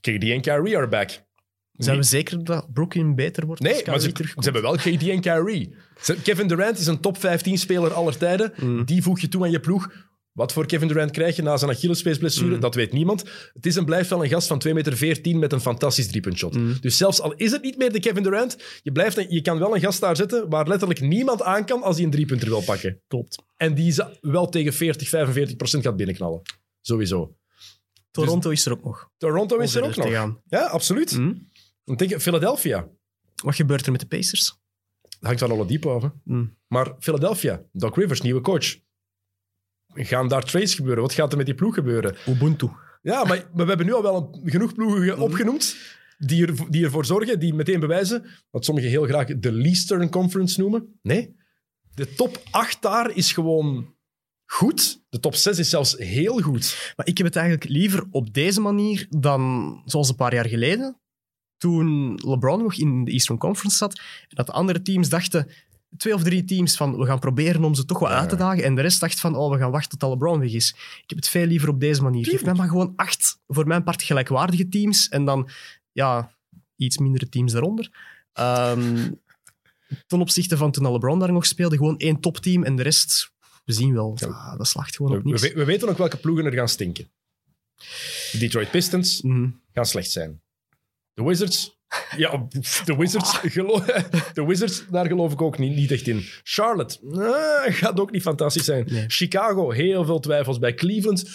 KD en Kyrie are back. Zijn we zeker dat Brooklyn beter wordt Nee, maar ze, hebben wel KD en Kyrie. Kevin Durant is een top 15 speler aller tijden. Mm. Die voeg je toe aan je ploeg. Wat voor Kevin Durant krijg je na zijn Achillespeesblessure? Mm. Dat weet niemand. Het is en blijft wel een gast van 2,14 meter met een fantastisch driepuntshot. Mm. Dus zelfs al is het niet meer de Kevin Durant, je, blijft, je kan wel een gast daar zetten waar letterlijk niemand aan kan als hij een driepunter wil pakken. Klopt. En die ze wel tegen 40, 45 procent gaat binnenknallen. Sowieso. Toronto is er ook nog. Toronto is er ook nog. gaan. Ja, absoluut. Mhm. Ik denk Philadelphia. Wat gebeurt er met de Pacers? Dat hangt van Oladipo af. hè. Mm. Maar Philadelphia, Doc Rivers, nieuwe coach. Gaan daar trades gebeuren? Wat gaat er met die ploeg gebeuren? Ubuntu. Ja, maar, maar we hebben nu al wel een- genoeg ploegen ge- opgenoemd die, er, die ervoor zorgen, die meteen bewijzen, wat sommigen heel graag de Leastern Conference noemen. Nee, de top 8 daar is gewoon goed. De top 6 is zelfs heel goed. Maar ik heb het eigenlijk liever op deze manier dan zoals een paar jaar geleden, toen LeBron nog in de Eastern Conference zat, en dat de andere teams dachten, twee of drie teams van, we gaan proberen om ze toch wat Ja. uit te dagen, en de rest dacht van, oh, we gaan wachten tot LeBron weg is. Ik heb het veel liever op deze manier. Geef mij maar gewoon acht, voor mijn part, gelijkwaardige teams, en dan, ja, iets mindere teams daaronder. Ehm, ten opzichte van toen LeBron daar nog speelde, gewoon één topteam, en de rest, we zien wel, ah, dat slaagt gewoon op niks. we- we weten ook welke ploegen er gaan stinken. De Detroit Pistons Mhm. gaan slecht zijn. De Wizards... Ja, de Wizards, (laughs) de Wizards, daar geloof ik ook niet, niet echt in. Charlotte eh, gaat ook niet fantastisch zijn. Nee. Chicago, heel veel twijfels bij Cleveland.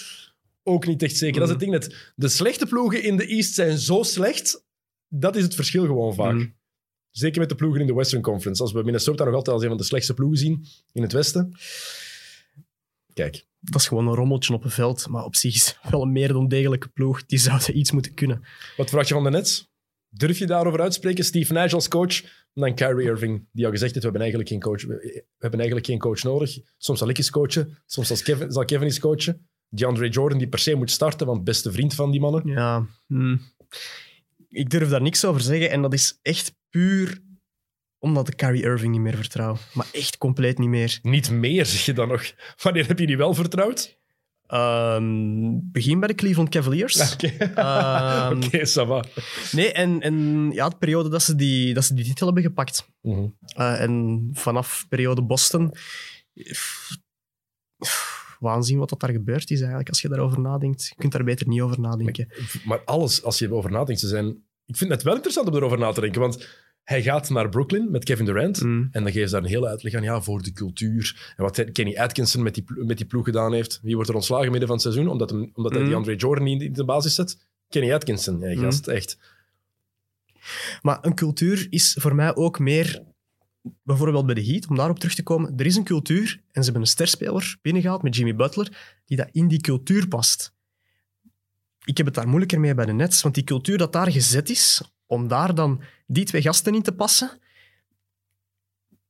Ook niet echt zeker. Dat is het ding net. De slechte ploegen in de East zijn zo slecht. Dat is het verschil gewoon vaak. Mhm. Zeker met de ploegen in de Western Conference. Als we Minnesota nog altijd als een van de slechtste ploegen zien in het Westen. Kijk, dat is gewoon een rommeltje op een veld. Maar op zich is het wel een meer dan degelijke ploeg. Die zouden iets moeten kunnen. wat verwacht je van de Nets? Durf je daarover uitspreken? Steve Nash als coach? En dan Kyrie Irving, die al gezegd heeft, we hebben eigenlijk geen coach, we hebben eigenlijk geen coach nodig. Soms zal ik eens coachen, soms zal Kevin, zal Kevin eens coachen. DeAndre Jordan, die per se moet starten, want beste vriend van die mannen. Ja, hmm. ik durf daar niks over zeggen. En dat is echt puur omdat ik Kyrie Irving niet meer vertrouw. Maar echt compleet niet meer. Niet meer, zeg je dan nog. Wanneer heb je die wel vertrouwd? Ehm, begin bij de Cleveland Cavaliers. (laughs) Oké, Ehm, ça va. Nee, en, en ja, de periode dat ze die, dat ze die titel hebben gepakt. Mhm. Eh, en vanaf periode Boston... pff, Waanzin wat dat daar gebeurd is eigenlijk, als je daarover nadenkt. Je kunt daar beter niet over nadenken. Maar alles, als je erover nadenkt, ze zijn... Ik vind het wel interessant om erover na te denken, want hij gaat naar Brooklyn met Kevin Durant Mm. en dan geeft ze daar een hele uitleg aan, ja, voor de cultuur. En wat Kenny Atkinson met die, met die ploeg gedaan heeft. Wie wordt er ontslagen midden van het seizoen, omdat, hem, omdat hij Mm. die Andre Jordan niet in de basis zet? Kenny Atkinson, ja, gast, echt. Maar een cultuur is voor mij ook meer, bijvoorbeeld bij de Heat, om daarop terug te komen. Er is een cultuur en ze hebben een sterspeler binnengehaald met Jimmy Butler, die dat in die cultuur past. Ik heb het daar moeilijker mee bij de Nets, want die cultuur dat daar gezet is, om daar dan die twee gasten in te passen,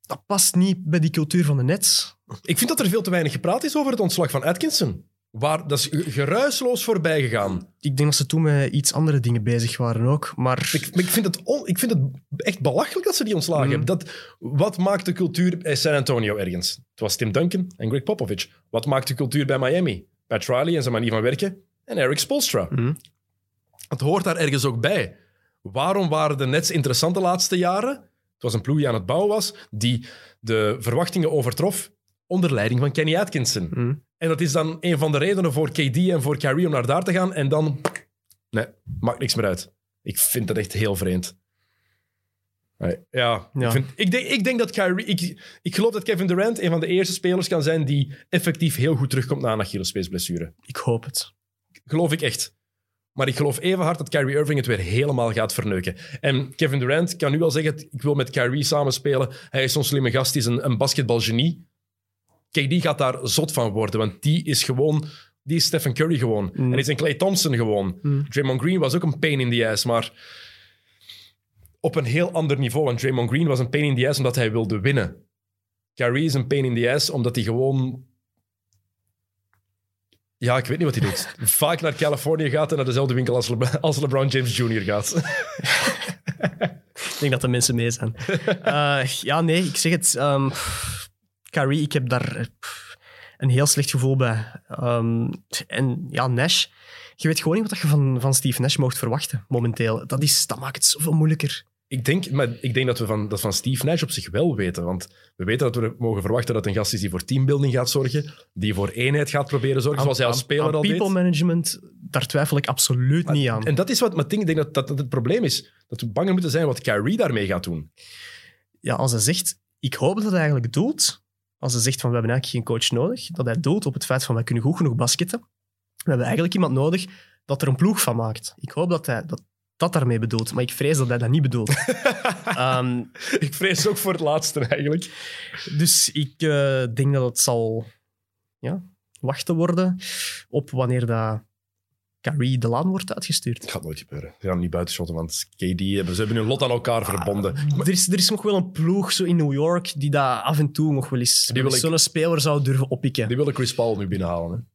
dat past niet bij die cultuur van de Nets. Ik vind dat er veel te weinig gepraat is over het ontslag van Atkinson. Waar, dat is ge- geruisloos voorbij gegaan. Ik denk dat ze toen met iets andere dingen bezig waren ook, maar... Ik, maar ik, vind het on- ik vind het echt belachelijk dat ze die ontslagen Mm. hebben. Dat, wat maakt de cultuur bij San Antonio ergens? Het was Tim Duncan en Greg Popovich. Wat maakt de cultuur bij Miami? Pat Riley en zijn manier van werken. En Eric Spoelstra. Mhm. Het hoort daar ergens ook bij. Waarom waren de Nets interessant de laatste jaren? Het was een ploeg die aan het bouwen was, die de verwachtingen overtrof onder leiding van Kenny Atkinson. Mhm. En dat is dan een van de redenen voor KD en voor Kyrie om naar daar te gaan. En dan, nee, maakt niks meer uit. Ik vind dat echt heel vreemd. Ja, Ja. Ik, vind, ik, denk, ik denk dat Kyrie... Ik, ik geloof dat Kevin Durant een van de eerste spelers kan zijn die effectief heel goed terugkomt na een Achillespeesblessure. Ik hoop het. Geloof ik echt. Maar ik geloof even hard dat Kyrie Irving het weer helemaal gaat verneuken. En Kevin Durant kan nu al zeggen, ik wil met Kyrie samenspelen. Hij is zo'n slimme gast, hij is een, een basketbalgenie. KD gaat daar zot van worden, want die is gewoon... Die is Stephen Curry gewoon. Mm. En is een Clay Thompson gewoon. Mm. Draymond Green was ook een pain in the ass, maar op een heel ander niveau. Want Draymond Green was een pain in the ass omdat hij wilde winnen. Kyrie is een pain in the ass omdat hij gewoon... Ja, ik weet niet wat hij doet. Vaak naar Californië gaat en naar dezelfde winkel als, als LeBron James Jr. gaat. Ik denk dat de mensen mee zijn. Eh, ja, nee, ik zeg het. ehm Kyrie, ik heb daar eh, een heel slecht gevoel bij. Ehm, en ja, Nash. Je weet gewoon niet wat je van, van Steve Nash mocht verwachten, momenteel. Dat, is, dat maakt het zoveel moeilijker. Ik denk, maar ik denk dat we van, dat van Steve Nash op zich wel weten. Want we weten dat we mogen verwachten dat een gast is die voor teambuilding gaat zorgen. Die voor eenheid gaat proberen zorgen, zoals hij als Aan- speler aan al people deed. management, daar twijfel ik absoluut niet aan. En dat is wat maar ik denk dat, dat dat het probleem is. Dat we banger moeten zijn wat Kyrie daarmee gaat doen. ja, als hij zegt, ik hoop dat hij eigenlijk doelt, als hij zegt van we hebben eigenlijk geen coach nodig, dat hij doelt op het feit van wij kunnen goed genoeg basketten. We hebben eigenlijk iemand nodig dat er een ploeg van maakt. Ik hoop dat hij dat, dat daarmee bedoelt, maar ik vrees dat hij dat niet bedoelt. (laughs) Ehm, Ik vrees ook voor het laatste eigenlijk. dus ik eh, denk dat het zal ja, wachten worden op wanneer dat Kyrie de laan wordt uitgestuurd. Het gaat nooit gebeuren. Ze gaan niet buitenshotten, want KD hebben, ze hebben hun lot aan elkaar verbonden. Er is, er is nog wel een ploeg zo in New York die dat af en toe nog wel eens, zo'n speler zou durven oppikken. Die willen Chris Paul nu binnenhalen. Hè.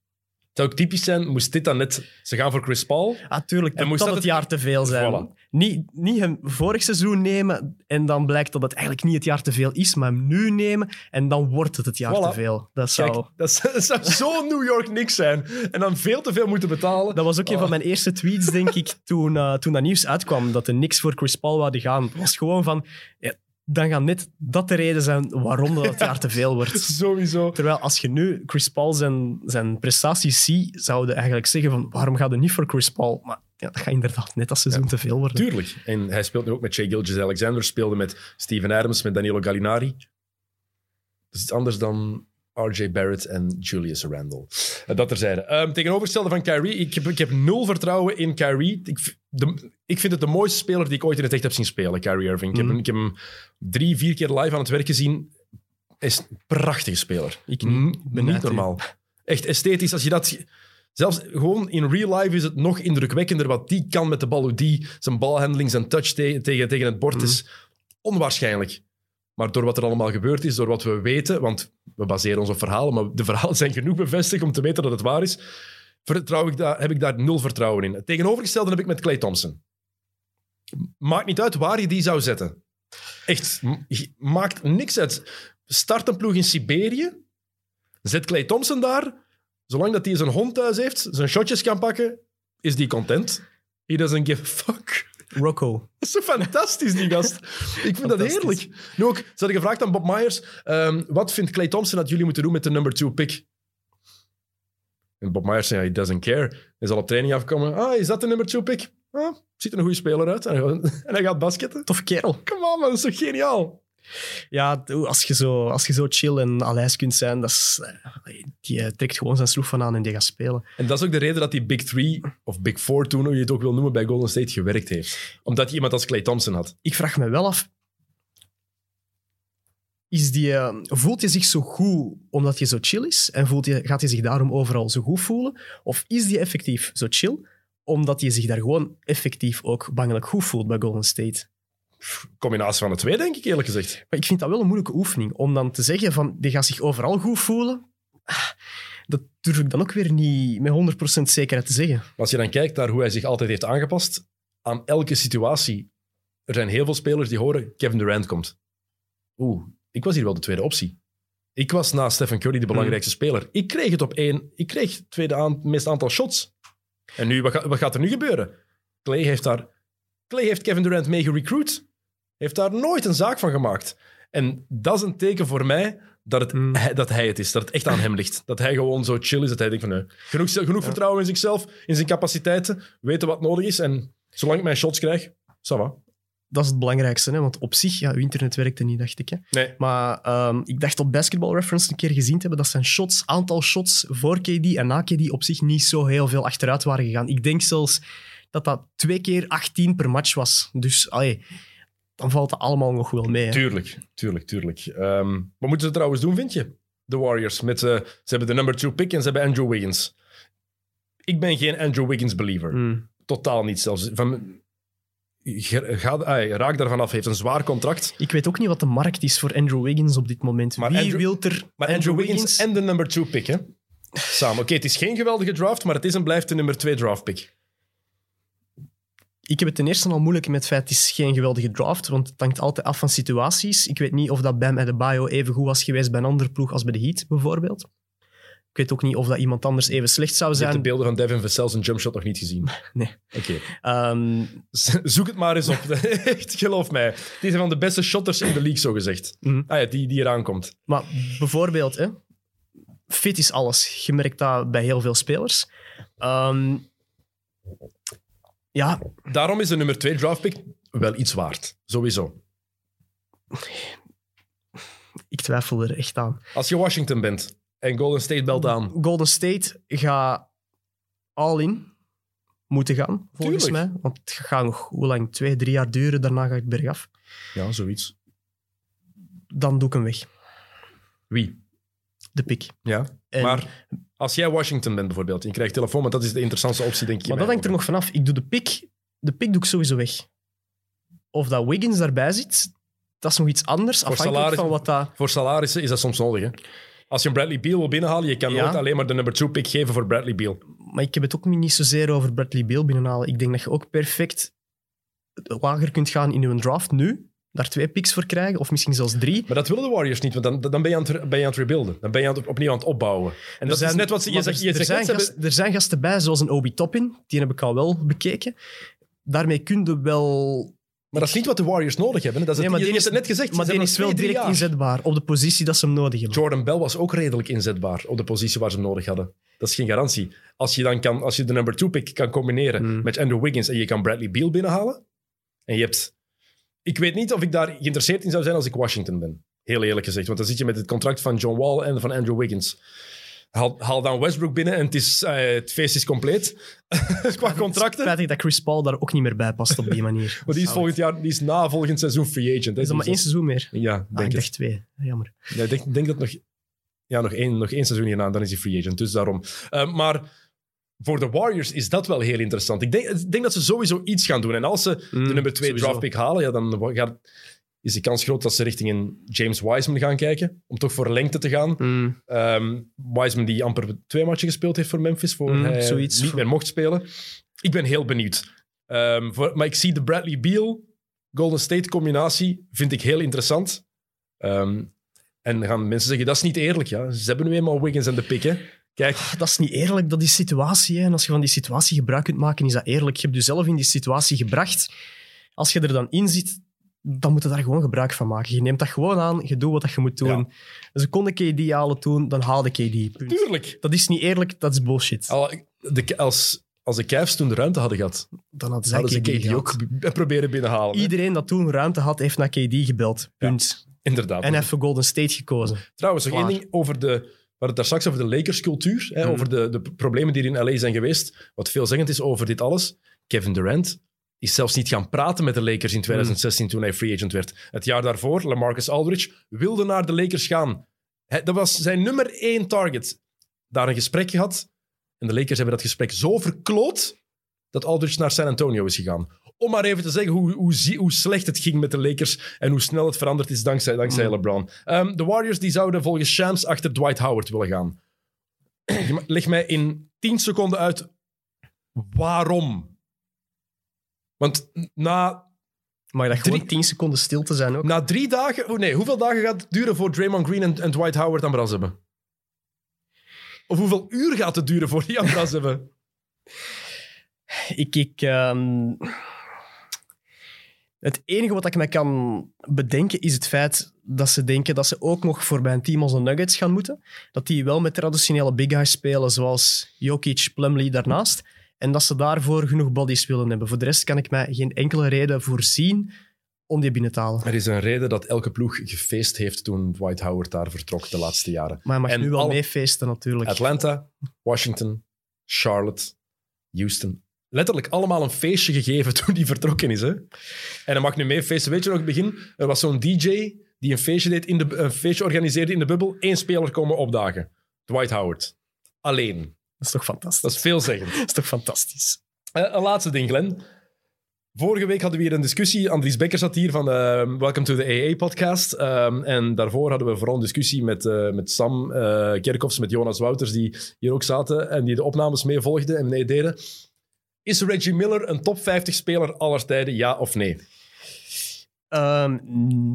Het zou ook typisch zijn, moest dit dan net... Ze gaan voor Chris Paul. Ah, tuurlijk, En moest dat het jaar te veel zijn. Voilà. Niet, niet hem vorig seizoen nemen en dan blijkt dat het eigenlijk niet het jaar te veel is, maar hem nu nemen en dan wordt het het jaar Voilà. te veel. Dat, zou, Kijk, dat zou, dat zou zo (laughs) New York niks zijn. En dan veel te veel moeten betalen. dat was ook een van mijn eerste tweets, denk ik, (laughs) toen, eh, toen dat nieuws uitkwam, dat er niks voor Chris Paul wouden gaan. Het was gewoon van, ja, dan gaat net dat de reden zijn waarom dat het jaar te veel wordt. (laughs) Sowieso. Terwijl als je nu Chris Paul zijn, zijn prestaties ziet, zouden eigenlijk zeggen van waarom gaat het niet voor Chris Paul? Maar ja, dat gaat inderdaad net als seizoen te veel worden. Tuurlijk. En hij speelt nu ook met Shea Gilgis-Alexander, speelde met Steven Adams, met Danilo Gallinari. Dat is iets anders dan RJ Barrett en Julius Randle. Eh, Dat terzijde. Ehm tegenovergestelde van Kyrie, ik heb, ik heb nul vertrouwen in Kyrie. Ik, de, ik vind het de mooiste speler die ik ooit in het echt heb zien spelen, Kyrie Irving. Ik, heb, Mhm. hem- ik heb hem drie, vier keer live aan het werk gezien. Hij is een prachtige speler. Ik. Mm, ben niet normaal. Echt esthetisch. Als je dat... Zelfs gewoon in real life is het nog indrukwekkender wat die kan met de bal. Hoe die zijn balhandling, zijn touch te- tegen, tegen het bord is onwaarschijnlijk. Maar door wat er allemaal gebeurd is, door wat we weten, want we baseren ons op verhalen, maar de verhalen zijn genoeg bevestigd om te weten dat het waar is, vertrouw ik daar, heb ik daar nul vertrouwen in. Het tegenovergestelde heb ik met Clay Thompson. Maakt niet uit waar je die zou zetten. Echt, maakt niks uit. Start een ploeg in Siberië, zet Clay Thompson daar, zolang dat hij zijn hond thuis heeft, zijn shotjes kan pakken, is die content. He doesn't give a fuck. Rocco. (laughs) Dat is zo fantastisch, die gast. Ik vind dat heerlijk. Nu ook, ze hadden gevraagd aan Bob Myers, ehm, wat vindt Clay Thompson dat jullie moeten doen met de number two pick? En Bob Myers zei, he doesn't care. Hij zal op training afkomen. Ah, is dat de number two pick? Ah, ziet er een goede speler uit. (laughs) En hij gaat, basketten. Toffe kerel. Come on, man, dat is toch geniaal? Ja, als je zo, als je zo chill en alijs kunt zijn, dat is, eh, die eh, trekt gewoon zijn sloef van aan en die gaat spelen. En dat is ook de reden dat die Big Three, of Big Four toen, hoe je het ook wil noemen, bij Golden State gewerkt heeft. Omdat je iemand als Clay Thompson had. Ik vraag me wel af, is die, eh, voelt hij zich zo goed omdat hij zo chill is? En voelt hij, gaat hij zich daarom overal zo goed voelen? Of is die effectief zo chill omdat hij zich daar gewoon effectief ook bangelijk goed voelt bij Golden State? Combinatie van de twee, denk ik eerlijk gezegd. Maar ik vind dat wel een moeilijke oefening. Om dan te zeggen van, die gaat zich overal goed voelen. ah, Dat durf ik dan ook weer niet met 100% zekerheid te zeggen. Als je dan kijkt naar hoe hij zich altijd heeft aangepast aan elke situatie. Er zijn heel veel spelers die horen, Kevin Durant komt. Oeh, ik was hier wel de tweede optie. Ik was na Stephen Curry de belangrijkste speler. Ik kreeg het op één. Ik kreeg het tweede aan, meeste aantal shots. En nu, wat gaat er nu gebeuren? Clay heeft daar... Clay heeft Kevin Durant mee gerecruit. Heeft daar nooit een zaak van gemaakt. En dat is een teken voor mij dat, het, Hmm. hij, dat hij het is. Dat het echt aan hem ligt. Dat hij gewoon zo chill is. Dat hij denkt van, nee, genoeg, genoeg vertrouwen in zichzelf, in zijn capaciteiten, weten wat nodig is. En zolang ik mijn shots krijg, ça va. Dat is het belangrijkste, hè? want op zich, ja, uw internet werkte niet, dacht ik. Hè? Nee. Maar ehm, ik dacht op Basketball Reference een keer gezien te hebben dat zijn shots, aantal shots voor KD en na KD op zich niet zo heel veel achteruit waren gegaan. Ik denk zelfs dat dat twee keer 18 per match was. Dus allee, dan valt het allemaal nog wel mee. Hè? Tuurlijk, tuurlijk, tuurlijk. Ehm, wat moeten ze trouwens doen, vind je? de Warriors. Met, eh, ze hebben de number two pick en ze hebben Andrew Wiggins. Ik ben geen Andrew Wiggins believer. Hmm. Totaal niet zelfs. Van, ga, raak daarvan af. heeft een zwaar contract. Ik weet ook niet wat de markt is voor Andrew Wiggins op dit moment. Maar Wie Andrew- wil er Maar Andrew, Wiggins, en de number two pick, hè? Samen. Oké, het is geen geweldige draft, maar het is en blijft de nummer twee draft pick. Ik heb het ten eerste al moeilijk met het feit, het is geen geweldige draft, want het hangt altijd af van situaties. Ik weet niet of dat Bam Adebayo even goed was geweest bij een andere ploeg als bij de Heat, bijvoorbeeld. Ik weet ook niet of dat iemand anders even slecht zou Je hebt zijn. de beelden van Devin Vassell zijn jumpshot nog niet gezien. (laughs) Nee. Oké. Ehm, (laughs) Zoek het maar eens op. (laughs) Echt, geloof mij. Het is een van de beste shotters in de league, zo gezegd. Mhm. Ah ja, die, die eraan komt. maar bijvoorbeeld, hè, fit is alles. Je merkt dat bij heel veel spelers. Ehm, ja, Daarom is de nummer twee draft pick wel iets waard. Sowieso. ik twijfel er echt aan. Als je Washington bent en Golden State belt aan. Golden State gaat all in moeten gaan, volgens Tuurlijk. mij. Want het gaat nog, hoe lang? Twee, drie jaar duren, daarna gaat het bergaf. Ja, zoiets. Dan doe ik hem weg, Wie? de pick. Ja. En- Maar als jij Washington bent bijvoorbeeld, en je krijgt telefoon, want dat is de interessantste optie, denk ik. Maar dat hangt er nog vanaf. Ik doe de pick, de pick doe ik sowieso weg. Of dat Wiggins daarbij zit, dat is nog iets anders, afhankelijk salaris- van wat dat... Voor salarissen is dat soms nodig. Hè? Als je een Bradley Beal wil binnenhalen, je kan Ja. nooit alleen maar de number two pick geven voor Bradley Beal. Maar ik heb het ook niet zozeer over Bradley Beal binnenhalen. Ik denk dat je ook perfect lager kunt gaan in je draft nu, daar twee picks voor krijgen, of misschien zelfs drie. Maar dat willen de Warriors niet, want dan, dan ben, je aan het, ben je aan het rebuilden. Dan ben je aan het, opnieuw aan het opbouwen. En dat is net wat ze, je zegt. er- Je er, zegt zijn net, ze gast- hebben- er zijn gasten bij, zoals een Obi Toppin. Die heb ik al wel bekeken. Daarmee kun je wel... maar dat is niet wat de Warriors nodig hebben. Dat is Nee, het, maar je, hebt het net gezegd. Maar die is wel direct drie jaar. inzetbaar op de positie dat ze hem nodig hebben. Jordan Bell was ook redelijk inzetbaar op de positie waar ze hem nodig hadden. Dat is geen garantie. Als je, dan kan, als je de number two pick kan combineren Hmm. met Andrew Wiggins en je kan Bradley Beal binnenhalen. En je hebt... Ik weet niet of ik daar geïnteresseerd in zou zijn als ik Washington ben. Heel eerlijk gezegd. Want dan zit je met het contract van John Wall en van Andrew Wiggins. Haal, haal dan Westbrook binnen en het, is, eh, het feest is compleet. (laughs) Qua contracten. Spijtig dat Chris Paul daar ook niet meer bij past op die manier. (laughs) Maar die is volgend jaar, die is na volgend seizoen free agent. hè. Is dat maar één seizoen meer? Ja, Ah, denk ik het. dacht twee. Jammer. Ja, ik denk, denk dat nog, ja, nog, één, nog één seizoen hierna, dan is hij free agent. Dus daarom. Eh, maar voor de Warriors is dat wel heel interessant. Ik denk, ik denk dat ze sowieso iets gaan doen. En als ze de nummer twee sowieso. draft pick halen, ja, dan gaat, is de kans groot dat ze richting een James Wiseman gaan kijken. Om toch voor lengte te gaan. Mm. Ehm, Wiseman die amper twee matchen gespeeld heeft voor Memphis, voor Mm, hij zoiets. niet meer mocht spelen. Ik ben heel benieuwd. Ehm, voor, maar ik zie de Bradley Beal Golden State combinatie vind ik heel interessant. Ehm, en dan gaan mensen zeggen, dat is niet eerlijk. Ja. Ze hebben nu eenmaal Wiggins en de pick. Hè. Kijk, Dat is niet eerlijk, dat is situatie. Hè. En als je van die situatie gebruik kunt maken, is dat eerlijk. Je hebt jezelf in die situatie gebracht. Als je er dan in zit, dan moet je daar gewoon gebruik van maken. Je neemt dat gewoon aan, je doet wat je moet doen. Ze konden KD halen toen, dan haalde KD. Punt. tuurlijk. Dat is niet eerlijk, dat is bullshit. De, als, als de Cavs toen de ruimte hadden gehad, Dan hadden zij hadden ze KD, KD ook proberen binnenhalen. hè. Iedereen dat toen ruimte had, heeft naar KD gebeld. Punt. Inderdaad. En heeft voor Golden State gekozen. Trouwens, nog één ding over de... We hadden het daar straks over de Lakers-cultuur, hè, Mhm. over de, de problemen die er in LA zijn geweest. Wat veelzeggend is over dit alles. Kevin Durant is zelfs niet gaan praten met de Lakers in 2016 toen hij free agent werd. Het jaar daarvoor, LaMarcus Aldridge, wilde naar de Lakers gaan. Hij- dat was zijn nummer één target. Daar een gesprek gehad. En de Lakers hebben dat gesprek zo verkloot dat Aldridge naar San Antonio is gegaan. Om maar even te zeggen hoe, hoe, hoe slecht het ging met de Lakers en hoe snel het veranderd is dankzij, dankzij Mm. LeBron. Ehm, de Warriors die zouden volgens Shams achter Dwight Howard willen gaan. (clears throat) Leg mij in 10 seconden uit waarom. Want na, Maar dat gewoon Drie- 10 seconden stil te zijn ook. na drie dagen... Oh nee, hoeveel dagen gaat het duren voor Draymond Green en, en Dwight Howard aan bras hebben? Of hoeveel uur gaat het duren voor die aan bras hebben? Ik, ik, ehm, het enige wat ik me kan bedenken is het feit dat ze denken dat ze ook nog voor bij een team als de Nuggets gaan moeten. Dat die wel met traditionele big guys spelen, zoals Jokic, Plumlee daarnaast. En dat ze daarvoor genoeg bodies willen hebben. Voor de rest kan ik mij geen enkele reden voorzien om die binnen te halen. Er is een reden dat elke ploeg gefeest heeft toen Dwight Howard daar vertrok de laatste jaren. Maar hij mag En nu wel meefeesten natuurlijk. Atlanta, Washington, Charlotte, Houston. Letterlijk allemaal een feestje gegeven (laughs) toen die vertrokken is. Hè? En hij mag nu mee feesten. Weet je nog, in het begin, er was zo'n DJ die een feestje, deed in de, een feestje organiseerde in de bubbel. Eén speler komen opdagen. Dwight Howard. Alleen. Dat is toch fantastisch? Dat is veelzeggend. (laughs) Dat is toch fantastisch? Eh, een laatste ding, Glenn. Vorige week hadden we hier een discussie. Andries Becker zat hier van eh, Welcome to the AA-podcast. en daarvoor hadden we vooral een discussie met, eh, met Sam eh Kerkhoffs, met Jonas Wouters, die hier ook zaten en die de opnames mee volgden en meededen. Is Reggie Miller een top 50 speler aller tijden, ja of nee? Ehm,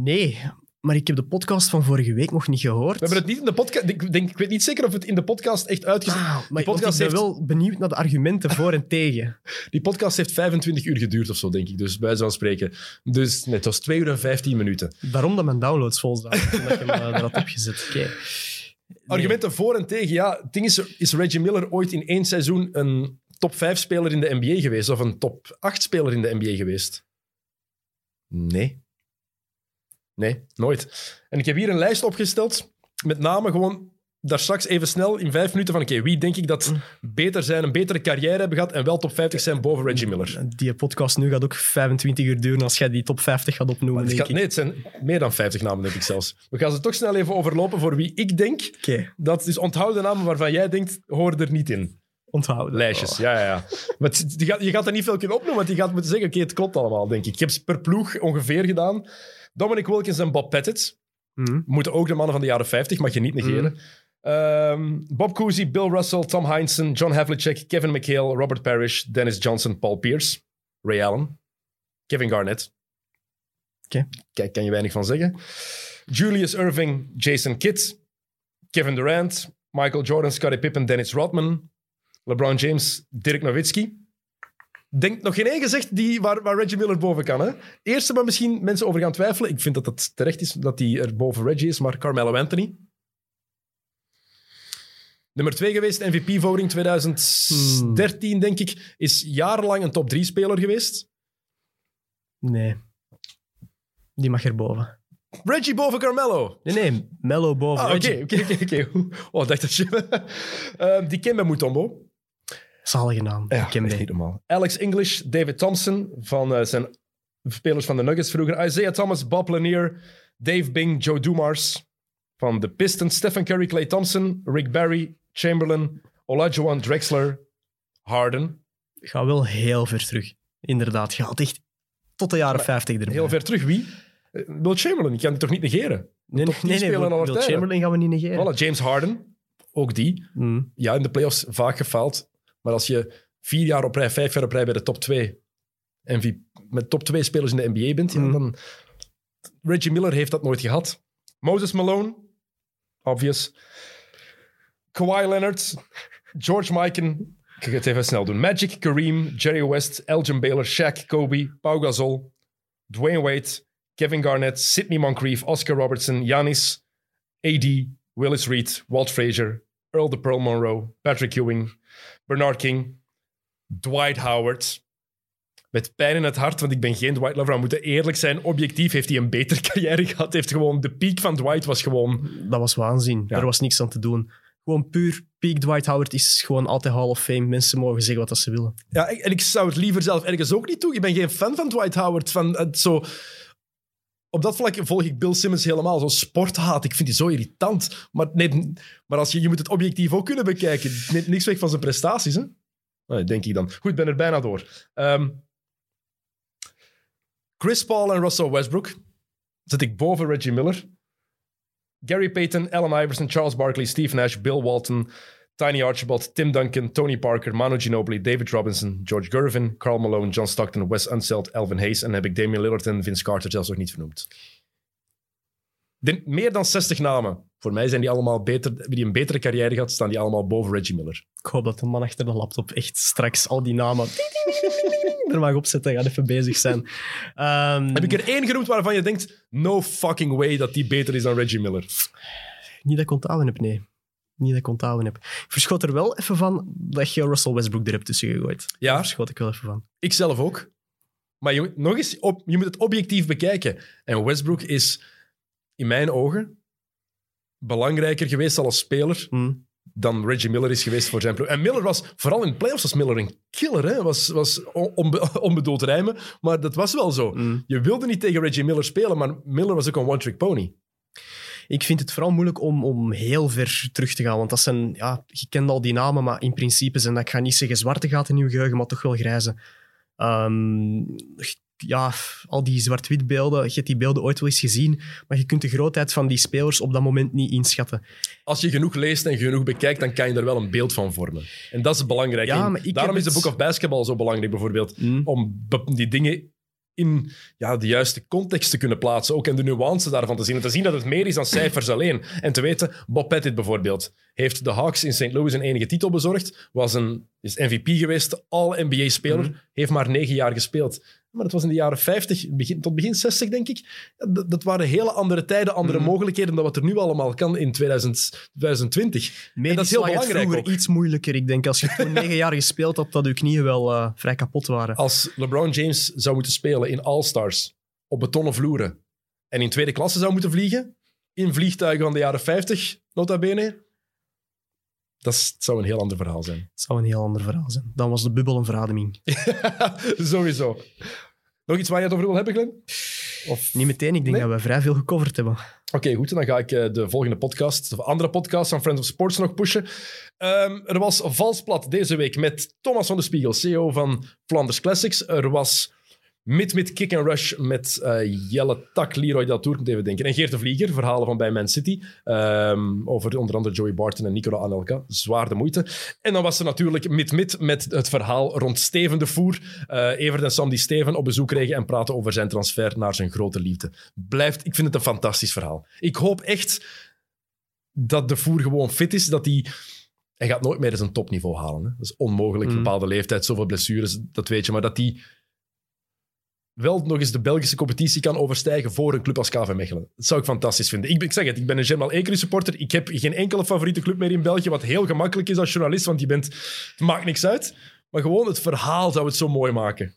nee, maar ik heb de podcast van vorige week nog niet gehoord. We hebben het niet in de podcast... Ik, denk, ik weet niet zeker of het in de podcast echt uitgezet... Ah, maar podcast ik ben heeft, wel benieuwd naar de argumenten voor en tegen. (laughs) die podcast heeft 25 uur geduurd of zo, denk ik. Dus bij van spreken. Dus nee, het was 2 uur en 15 minuten. Daarom dat mijn downloads vol zaten, toen ik hem eh, opgezet. Oké. Nee. Argumenten voor en tegen. Ja, het ding is, is Reggie Miller ooit in één seizoen een top 5 speler in de NBA geweest? Of een top 8 speler in de NBA geweest? Nee. Nee, nooit. En ik heb hier een lijst opgesteld met name gewoon daar straks even snel in vijf minuten van oké, wie denk ik dat beter zijn, een betere carrière hebben gehad en wel top 50 zijn boven Reggie Miller? Die podcast nu gaat ook 25 uur duren als jij die top 50 gaat opnoemen. Het denk gaat, ik. nee, het zijn meer dan 50 namen, denk ik zelfs. We gaan ze toch snel even overlopen voor wie ik denk. Oké, Dat is onthoud de namen waarvan jij denkt, horen er niet in. Onthouden. Lijstjes, Oh. ja, ja, ja. Maar het- die gaat, je gaat er niet veel kunnen opnoemen, want je gaat moeten zeggen, oké, het klopt allemaal, denk ik. Ik heb ze per ploeg ongeveer gedaan. Dominic Wilkins en Bob Pettit. Mhm. Moeten ook de mannen van de jaren 50, mag je niet negeren. Ehm, Bob Cousy, Bill Russell, Tom Heinsohn, John Havlicek, Kevin McHale, Robert Parrish, Dennis Johnson, Paul Pierce, Ray Allen, Kevin Garnett. Oké. Kijk, kan je weinig van zeggen. Julius Irving, Jason Kidd, Kevin Durant, Michael Jordan, Scottie Pippen, Dennis Rodman, LeBron James, Dirk Nowitzki. Denk nog geen één gezegd die, waar, waar Reggie Miller boven kan. Hè? Eerste waar misschien mensen over gaan twijfelen. Ik vind dat het terecht is dat hij er boven Reggie is, maar Carmelo Anthony. Nummer twee geweest, MVP-voting 2013, denk ik. Is jarenlang een top 3 speler geweest. Nee. Die mag erboven. Reggie boven Carmelo. Nee, nee. Mello boven. Ah, Reggie. Oké, oké, oké. (laughs) Oh, dacht dat je... (laughs) Ehm, die Kemba Mutombo. Zalige naam. Ja, Kembe. echt niet normaal. Alex English, David Thompson, van eh, zijn spelers van de Nuggets vroeger. Isaiah Thomas, Bob Lanier, Dave Bing, Joe Dumars van de Pistons. Stephen Curry, Clay Thompson, Rick Barry, Chamberlain, Olajuwon Drexler, Harden. Ga wel heel ver terug. Inderdaad, je gaat echt tot de jaren 50 erbij. Heel ver terug, wie? Eh, Will Chamberlain, ik kan die toch niet negeren? Nee, top nee, 10 nee, tijden. Chamberlain gaan we niet negeren. Voilà, James Harden, ook die. Mm. Ja, in de playoffs vaak gefaald. Maar als je vier jaar op rij, vijf jaar op rij bij de top twee MVP, met top twee spelers in de NBA bent, Mhm. dan... Reggie Miller heeft dat nooit gehad. Moses Malone, obvious. Kawhi Leonard, George Mikan, ik ga het even snel doen. Magic, Kareem, Jerry West, Elgin Baylor, Shaq, Kobe, Pau Gasol, Dwayne Wade, Kevin Garnett, Sidney Moncrief, Oscar Robertson, Giannis, AD, Willis Reed, Walt Frazier, Earl de Pearl Monroe, Patrick Ewing, Bernard King, Dwight Howard. Met pijn in het hart, want ik ben geen Dwight lover. We moeten eerlijk zijn. Objectief heeft hij een betere (laughs) carrière gehad. Heeft gewoon, de piek van Dwight was gewoon... Dat was waanzin. Ja. Er was niks aan te doen. Gewoon puur peak Dwight Howard is gewoon altijd Hall of Fame. Mensen mogen zeggen wat ze willen. Ja, en ik zou het liever zelf ergens ook niet doen. Ik ben geen fan van Dwight Howard. Van het zo... Op dat vlak volg ik Bill Simmons helemaal. Zo sporthaat. Ik vind die zo irritant. Maar, nee, maar als je, je moet het objectief ook kunnen bekijken. Neemt niks weg van zijn prestaties, hè? Denk ik dan. Goed, ben er bijna door. Ehm, Chris Paul en Russell Westbrook zet ik boven Reggie Miller. Gary Payton, Allen Iverson, Charles Barkley, Steve Nash, Bill Walton, Tiny Archibald, Tim Duncan, Tony Parker, Manu Ginobili, David Robinson, George Gervin, Carl Malone, John Stockton, Wes Unseld, Elvin Hayes. En heb ik Damian Lillard en Vince Carter zelfs nog niet vernoemd. De, meer dan 60 namen. Voor mij zijn die allemaal beter, hebben die een betere carrière gehad, staan die allemaal boven Reggie Miller. Ik hoop dat de man achter de laptop echt straks al die namen (laughs) er mag opzetten. Gaat even bezig zijn. Ehm, Heb ik er één genoemd waarvan je denkt, no fucking way dat die beter is dan Reggie Miller? Niet dat ik onthouden heb, nee. Niet dat ik onthouden heb. Ik verschot er wel even van dat je Russell Westbrook er hebt tussen gegooid. Ja. Daar verschot ik wel even van. Ik zelf ook. Maar je, nog eens, op, je moet het objectief bekijken. En Westbrook is in mijn ogen belangrijker geweest als speler Hm. dan Reggie Miller is geweest voor zijn ploeg. En Miller was, vooral in de playoffs, was Miller een killer. Hè? Was, was on- onbe- (laughs) onbedoeld rijmen, maar dat was wel zo. Hm. Je wilde niet tegen Reggie Miller spelen, maar Miller was ook een one-trick pony. Ik vind het vooral moeilijk om, om heel ver terug te gaan. Want dat zijn, ja, je kent al die namen, maar in principe zijn dat, ik ga niet zeggen zwarte gaten in je geheugen, maar toch wel grijze. Ehm, ja, al die zwart-wit beelden, je hebt die beelden ooit wel eens gezien, maar je kunt de grootheid van die spelers op dat moment niet inschatten. Als je genoeg leest en genoeg bekijkt, dan kan je er wel een beeld van vormen. En dat is belangrijk. Ja, En maar ik Daarom is de Book of Basketball zo belangrijk, bijvoorbeeld. Mm. Om die dingen in ja, de juiste context te kunnen plaatsen. Ook en de nuance daarvan te zien. En te zien dat het meer is dan cijfers alleen. En te weten, Bob Pettit bijvoorbeeld heeft de Hawks in St. Louis een enige titel bezorgd. Was een, is MVP geweest, all-NBA-speler. Mhm. Heeft maar negen jaar gespeeld. Maar dat was in de jaren 50, begin, tot begin 60, denk ik. Dat, dat waren hele andere tijden, andere Mhm. mogelijkheden dan wat er nu allemaal kan in 2000, 2020. En dat is heel Medisch lag het belangrijk vroeger ook. iets moeilijker. Ik denk als je toen negen jaar gespeeld had, dat je knieën wel eh, vrij kapot waren. Als LeBron James zou moeten spelen in All-Stars op betonnen vloeren en in tweede klasse zou moeten vliegen, in vliegtuigen van de jaren 50, nota bene, dat is- zou een heel ander verhaal zijn. Het zou een heel ander verhaal zijn. Dan was de bubbel een verademing. (laughs) Sowieso. Nog iets waar je het over wil hebben, Glenn? Of... Niet meteen, ik denk Nee? dat we vrij veel gecoverd hebben. Oké, goed. Dan ga ik eh, de volgende podcast, of andere podcast van Friends of Sports nog pushen. Ehm, er was Valsplat deze week met Thomas van de Spiegel, CEO van Flanders Classics. Er was Mid Mid Kick and Rush met eh, Jelle Tak, Leroy Deltour, moet even denken. En Geert de Vlieger, verhalen van bij Man City. Ehm, over onder andere Joey Barton en Nicola Anelka. Zwaar de moeite. En dan was er natuurlijk Mid Mid met het verhaal rond Steven de Voer. Eh Evert en Sam die Steven op bezoek kregen en praten over zijn transfer naar zijn grote liefde. Blijft, ik vind het een fantastisch verhaal. Ik hoop echt dat de Voer gewoon fit is, dat hij... Hij gaat nooit meer zijn topniveau halen. Hè. Dat is onmogelijk, Mm. bepaalde leeftijd, zoveel blessures, dat weet je. Maar dat hij wel nog eens de Belgische competitie kan overstijgen voor een club als KV Mechelen. Dat zou ik fantastisch vinden. Ik, ben- ik zeg het, ik ben een Germal Ekeri supporter. Ik heb geen enkele favoriete club meer in België, wat heel gemakkelijk is als journalist, want je bent, het maakt niks uit. Maar gewoon het verhaal zou het zo mooi maken.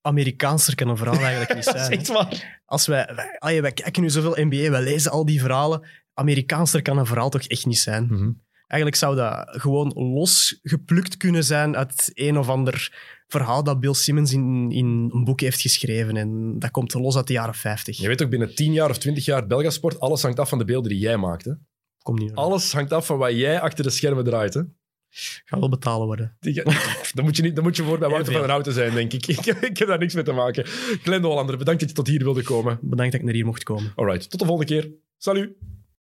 Amerikaanser kan een verhaal eigenlijk niet (laughs) Dat is zijn. echt waar. Als wij, wij, wij kijken nu zoveel NBA, wij lezen al die verhalen. Amerikaanser kan een verhaal toch echt niet zijn. Mhm. Eigenlijk zou dat gewoon losgeplukt kunnen zijn uit een of ander verhaal dat Bill Simmons in, in een boek heeft geschreven. En dat komt los uit de jaren 50. Je weet ook, binnen 10 jaar of 20 jaar Belgasport, alles hangt af van de beelden die jij maakt. Hè? Komt niet. Alles hangt af van wat jij achter de schermen draait. Hè? Gaat wel betalen worden. (laughs) Dan moet je, niet, dan moet je voor bij Wouter van der Houten zijn, denk ik. (laughs) ik. Ik heb daar niks mee te maken. Glenn de Hollander, bedankt dat je tot hier wilde komen. Bedankt dat ik naar hier mocht komen. Alright, tot de volgende keer. Salut!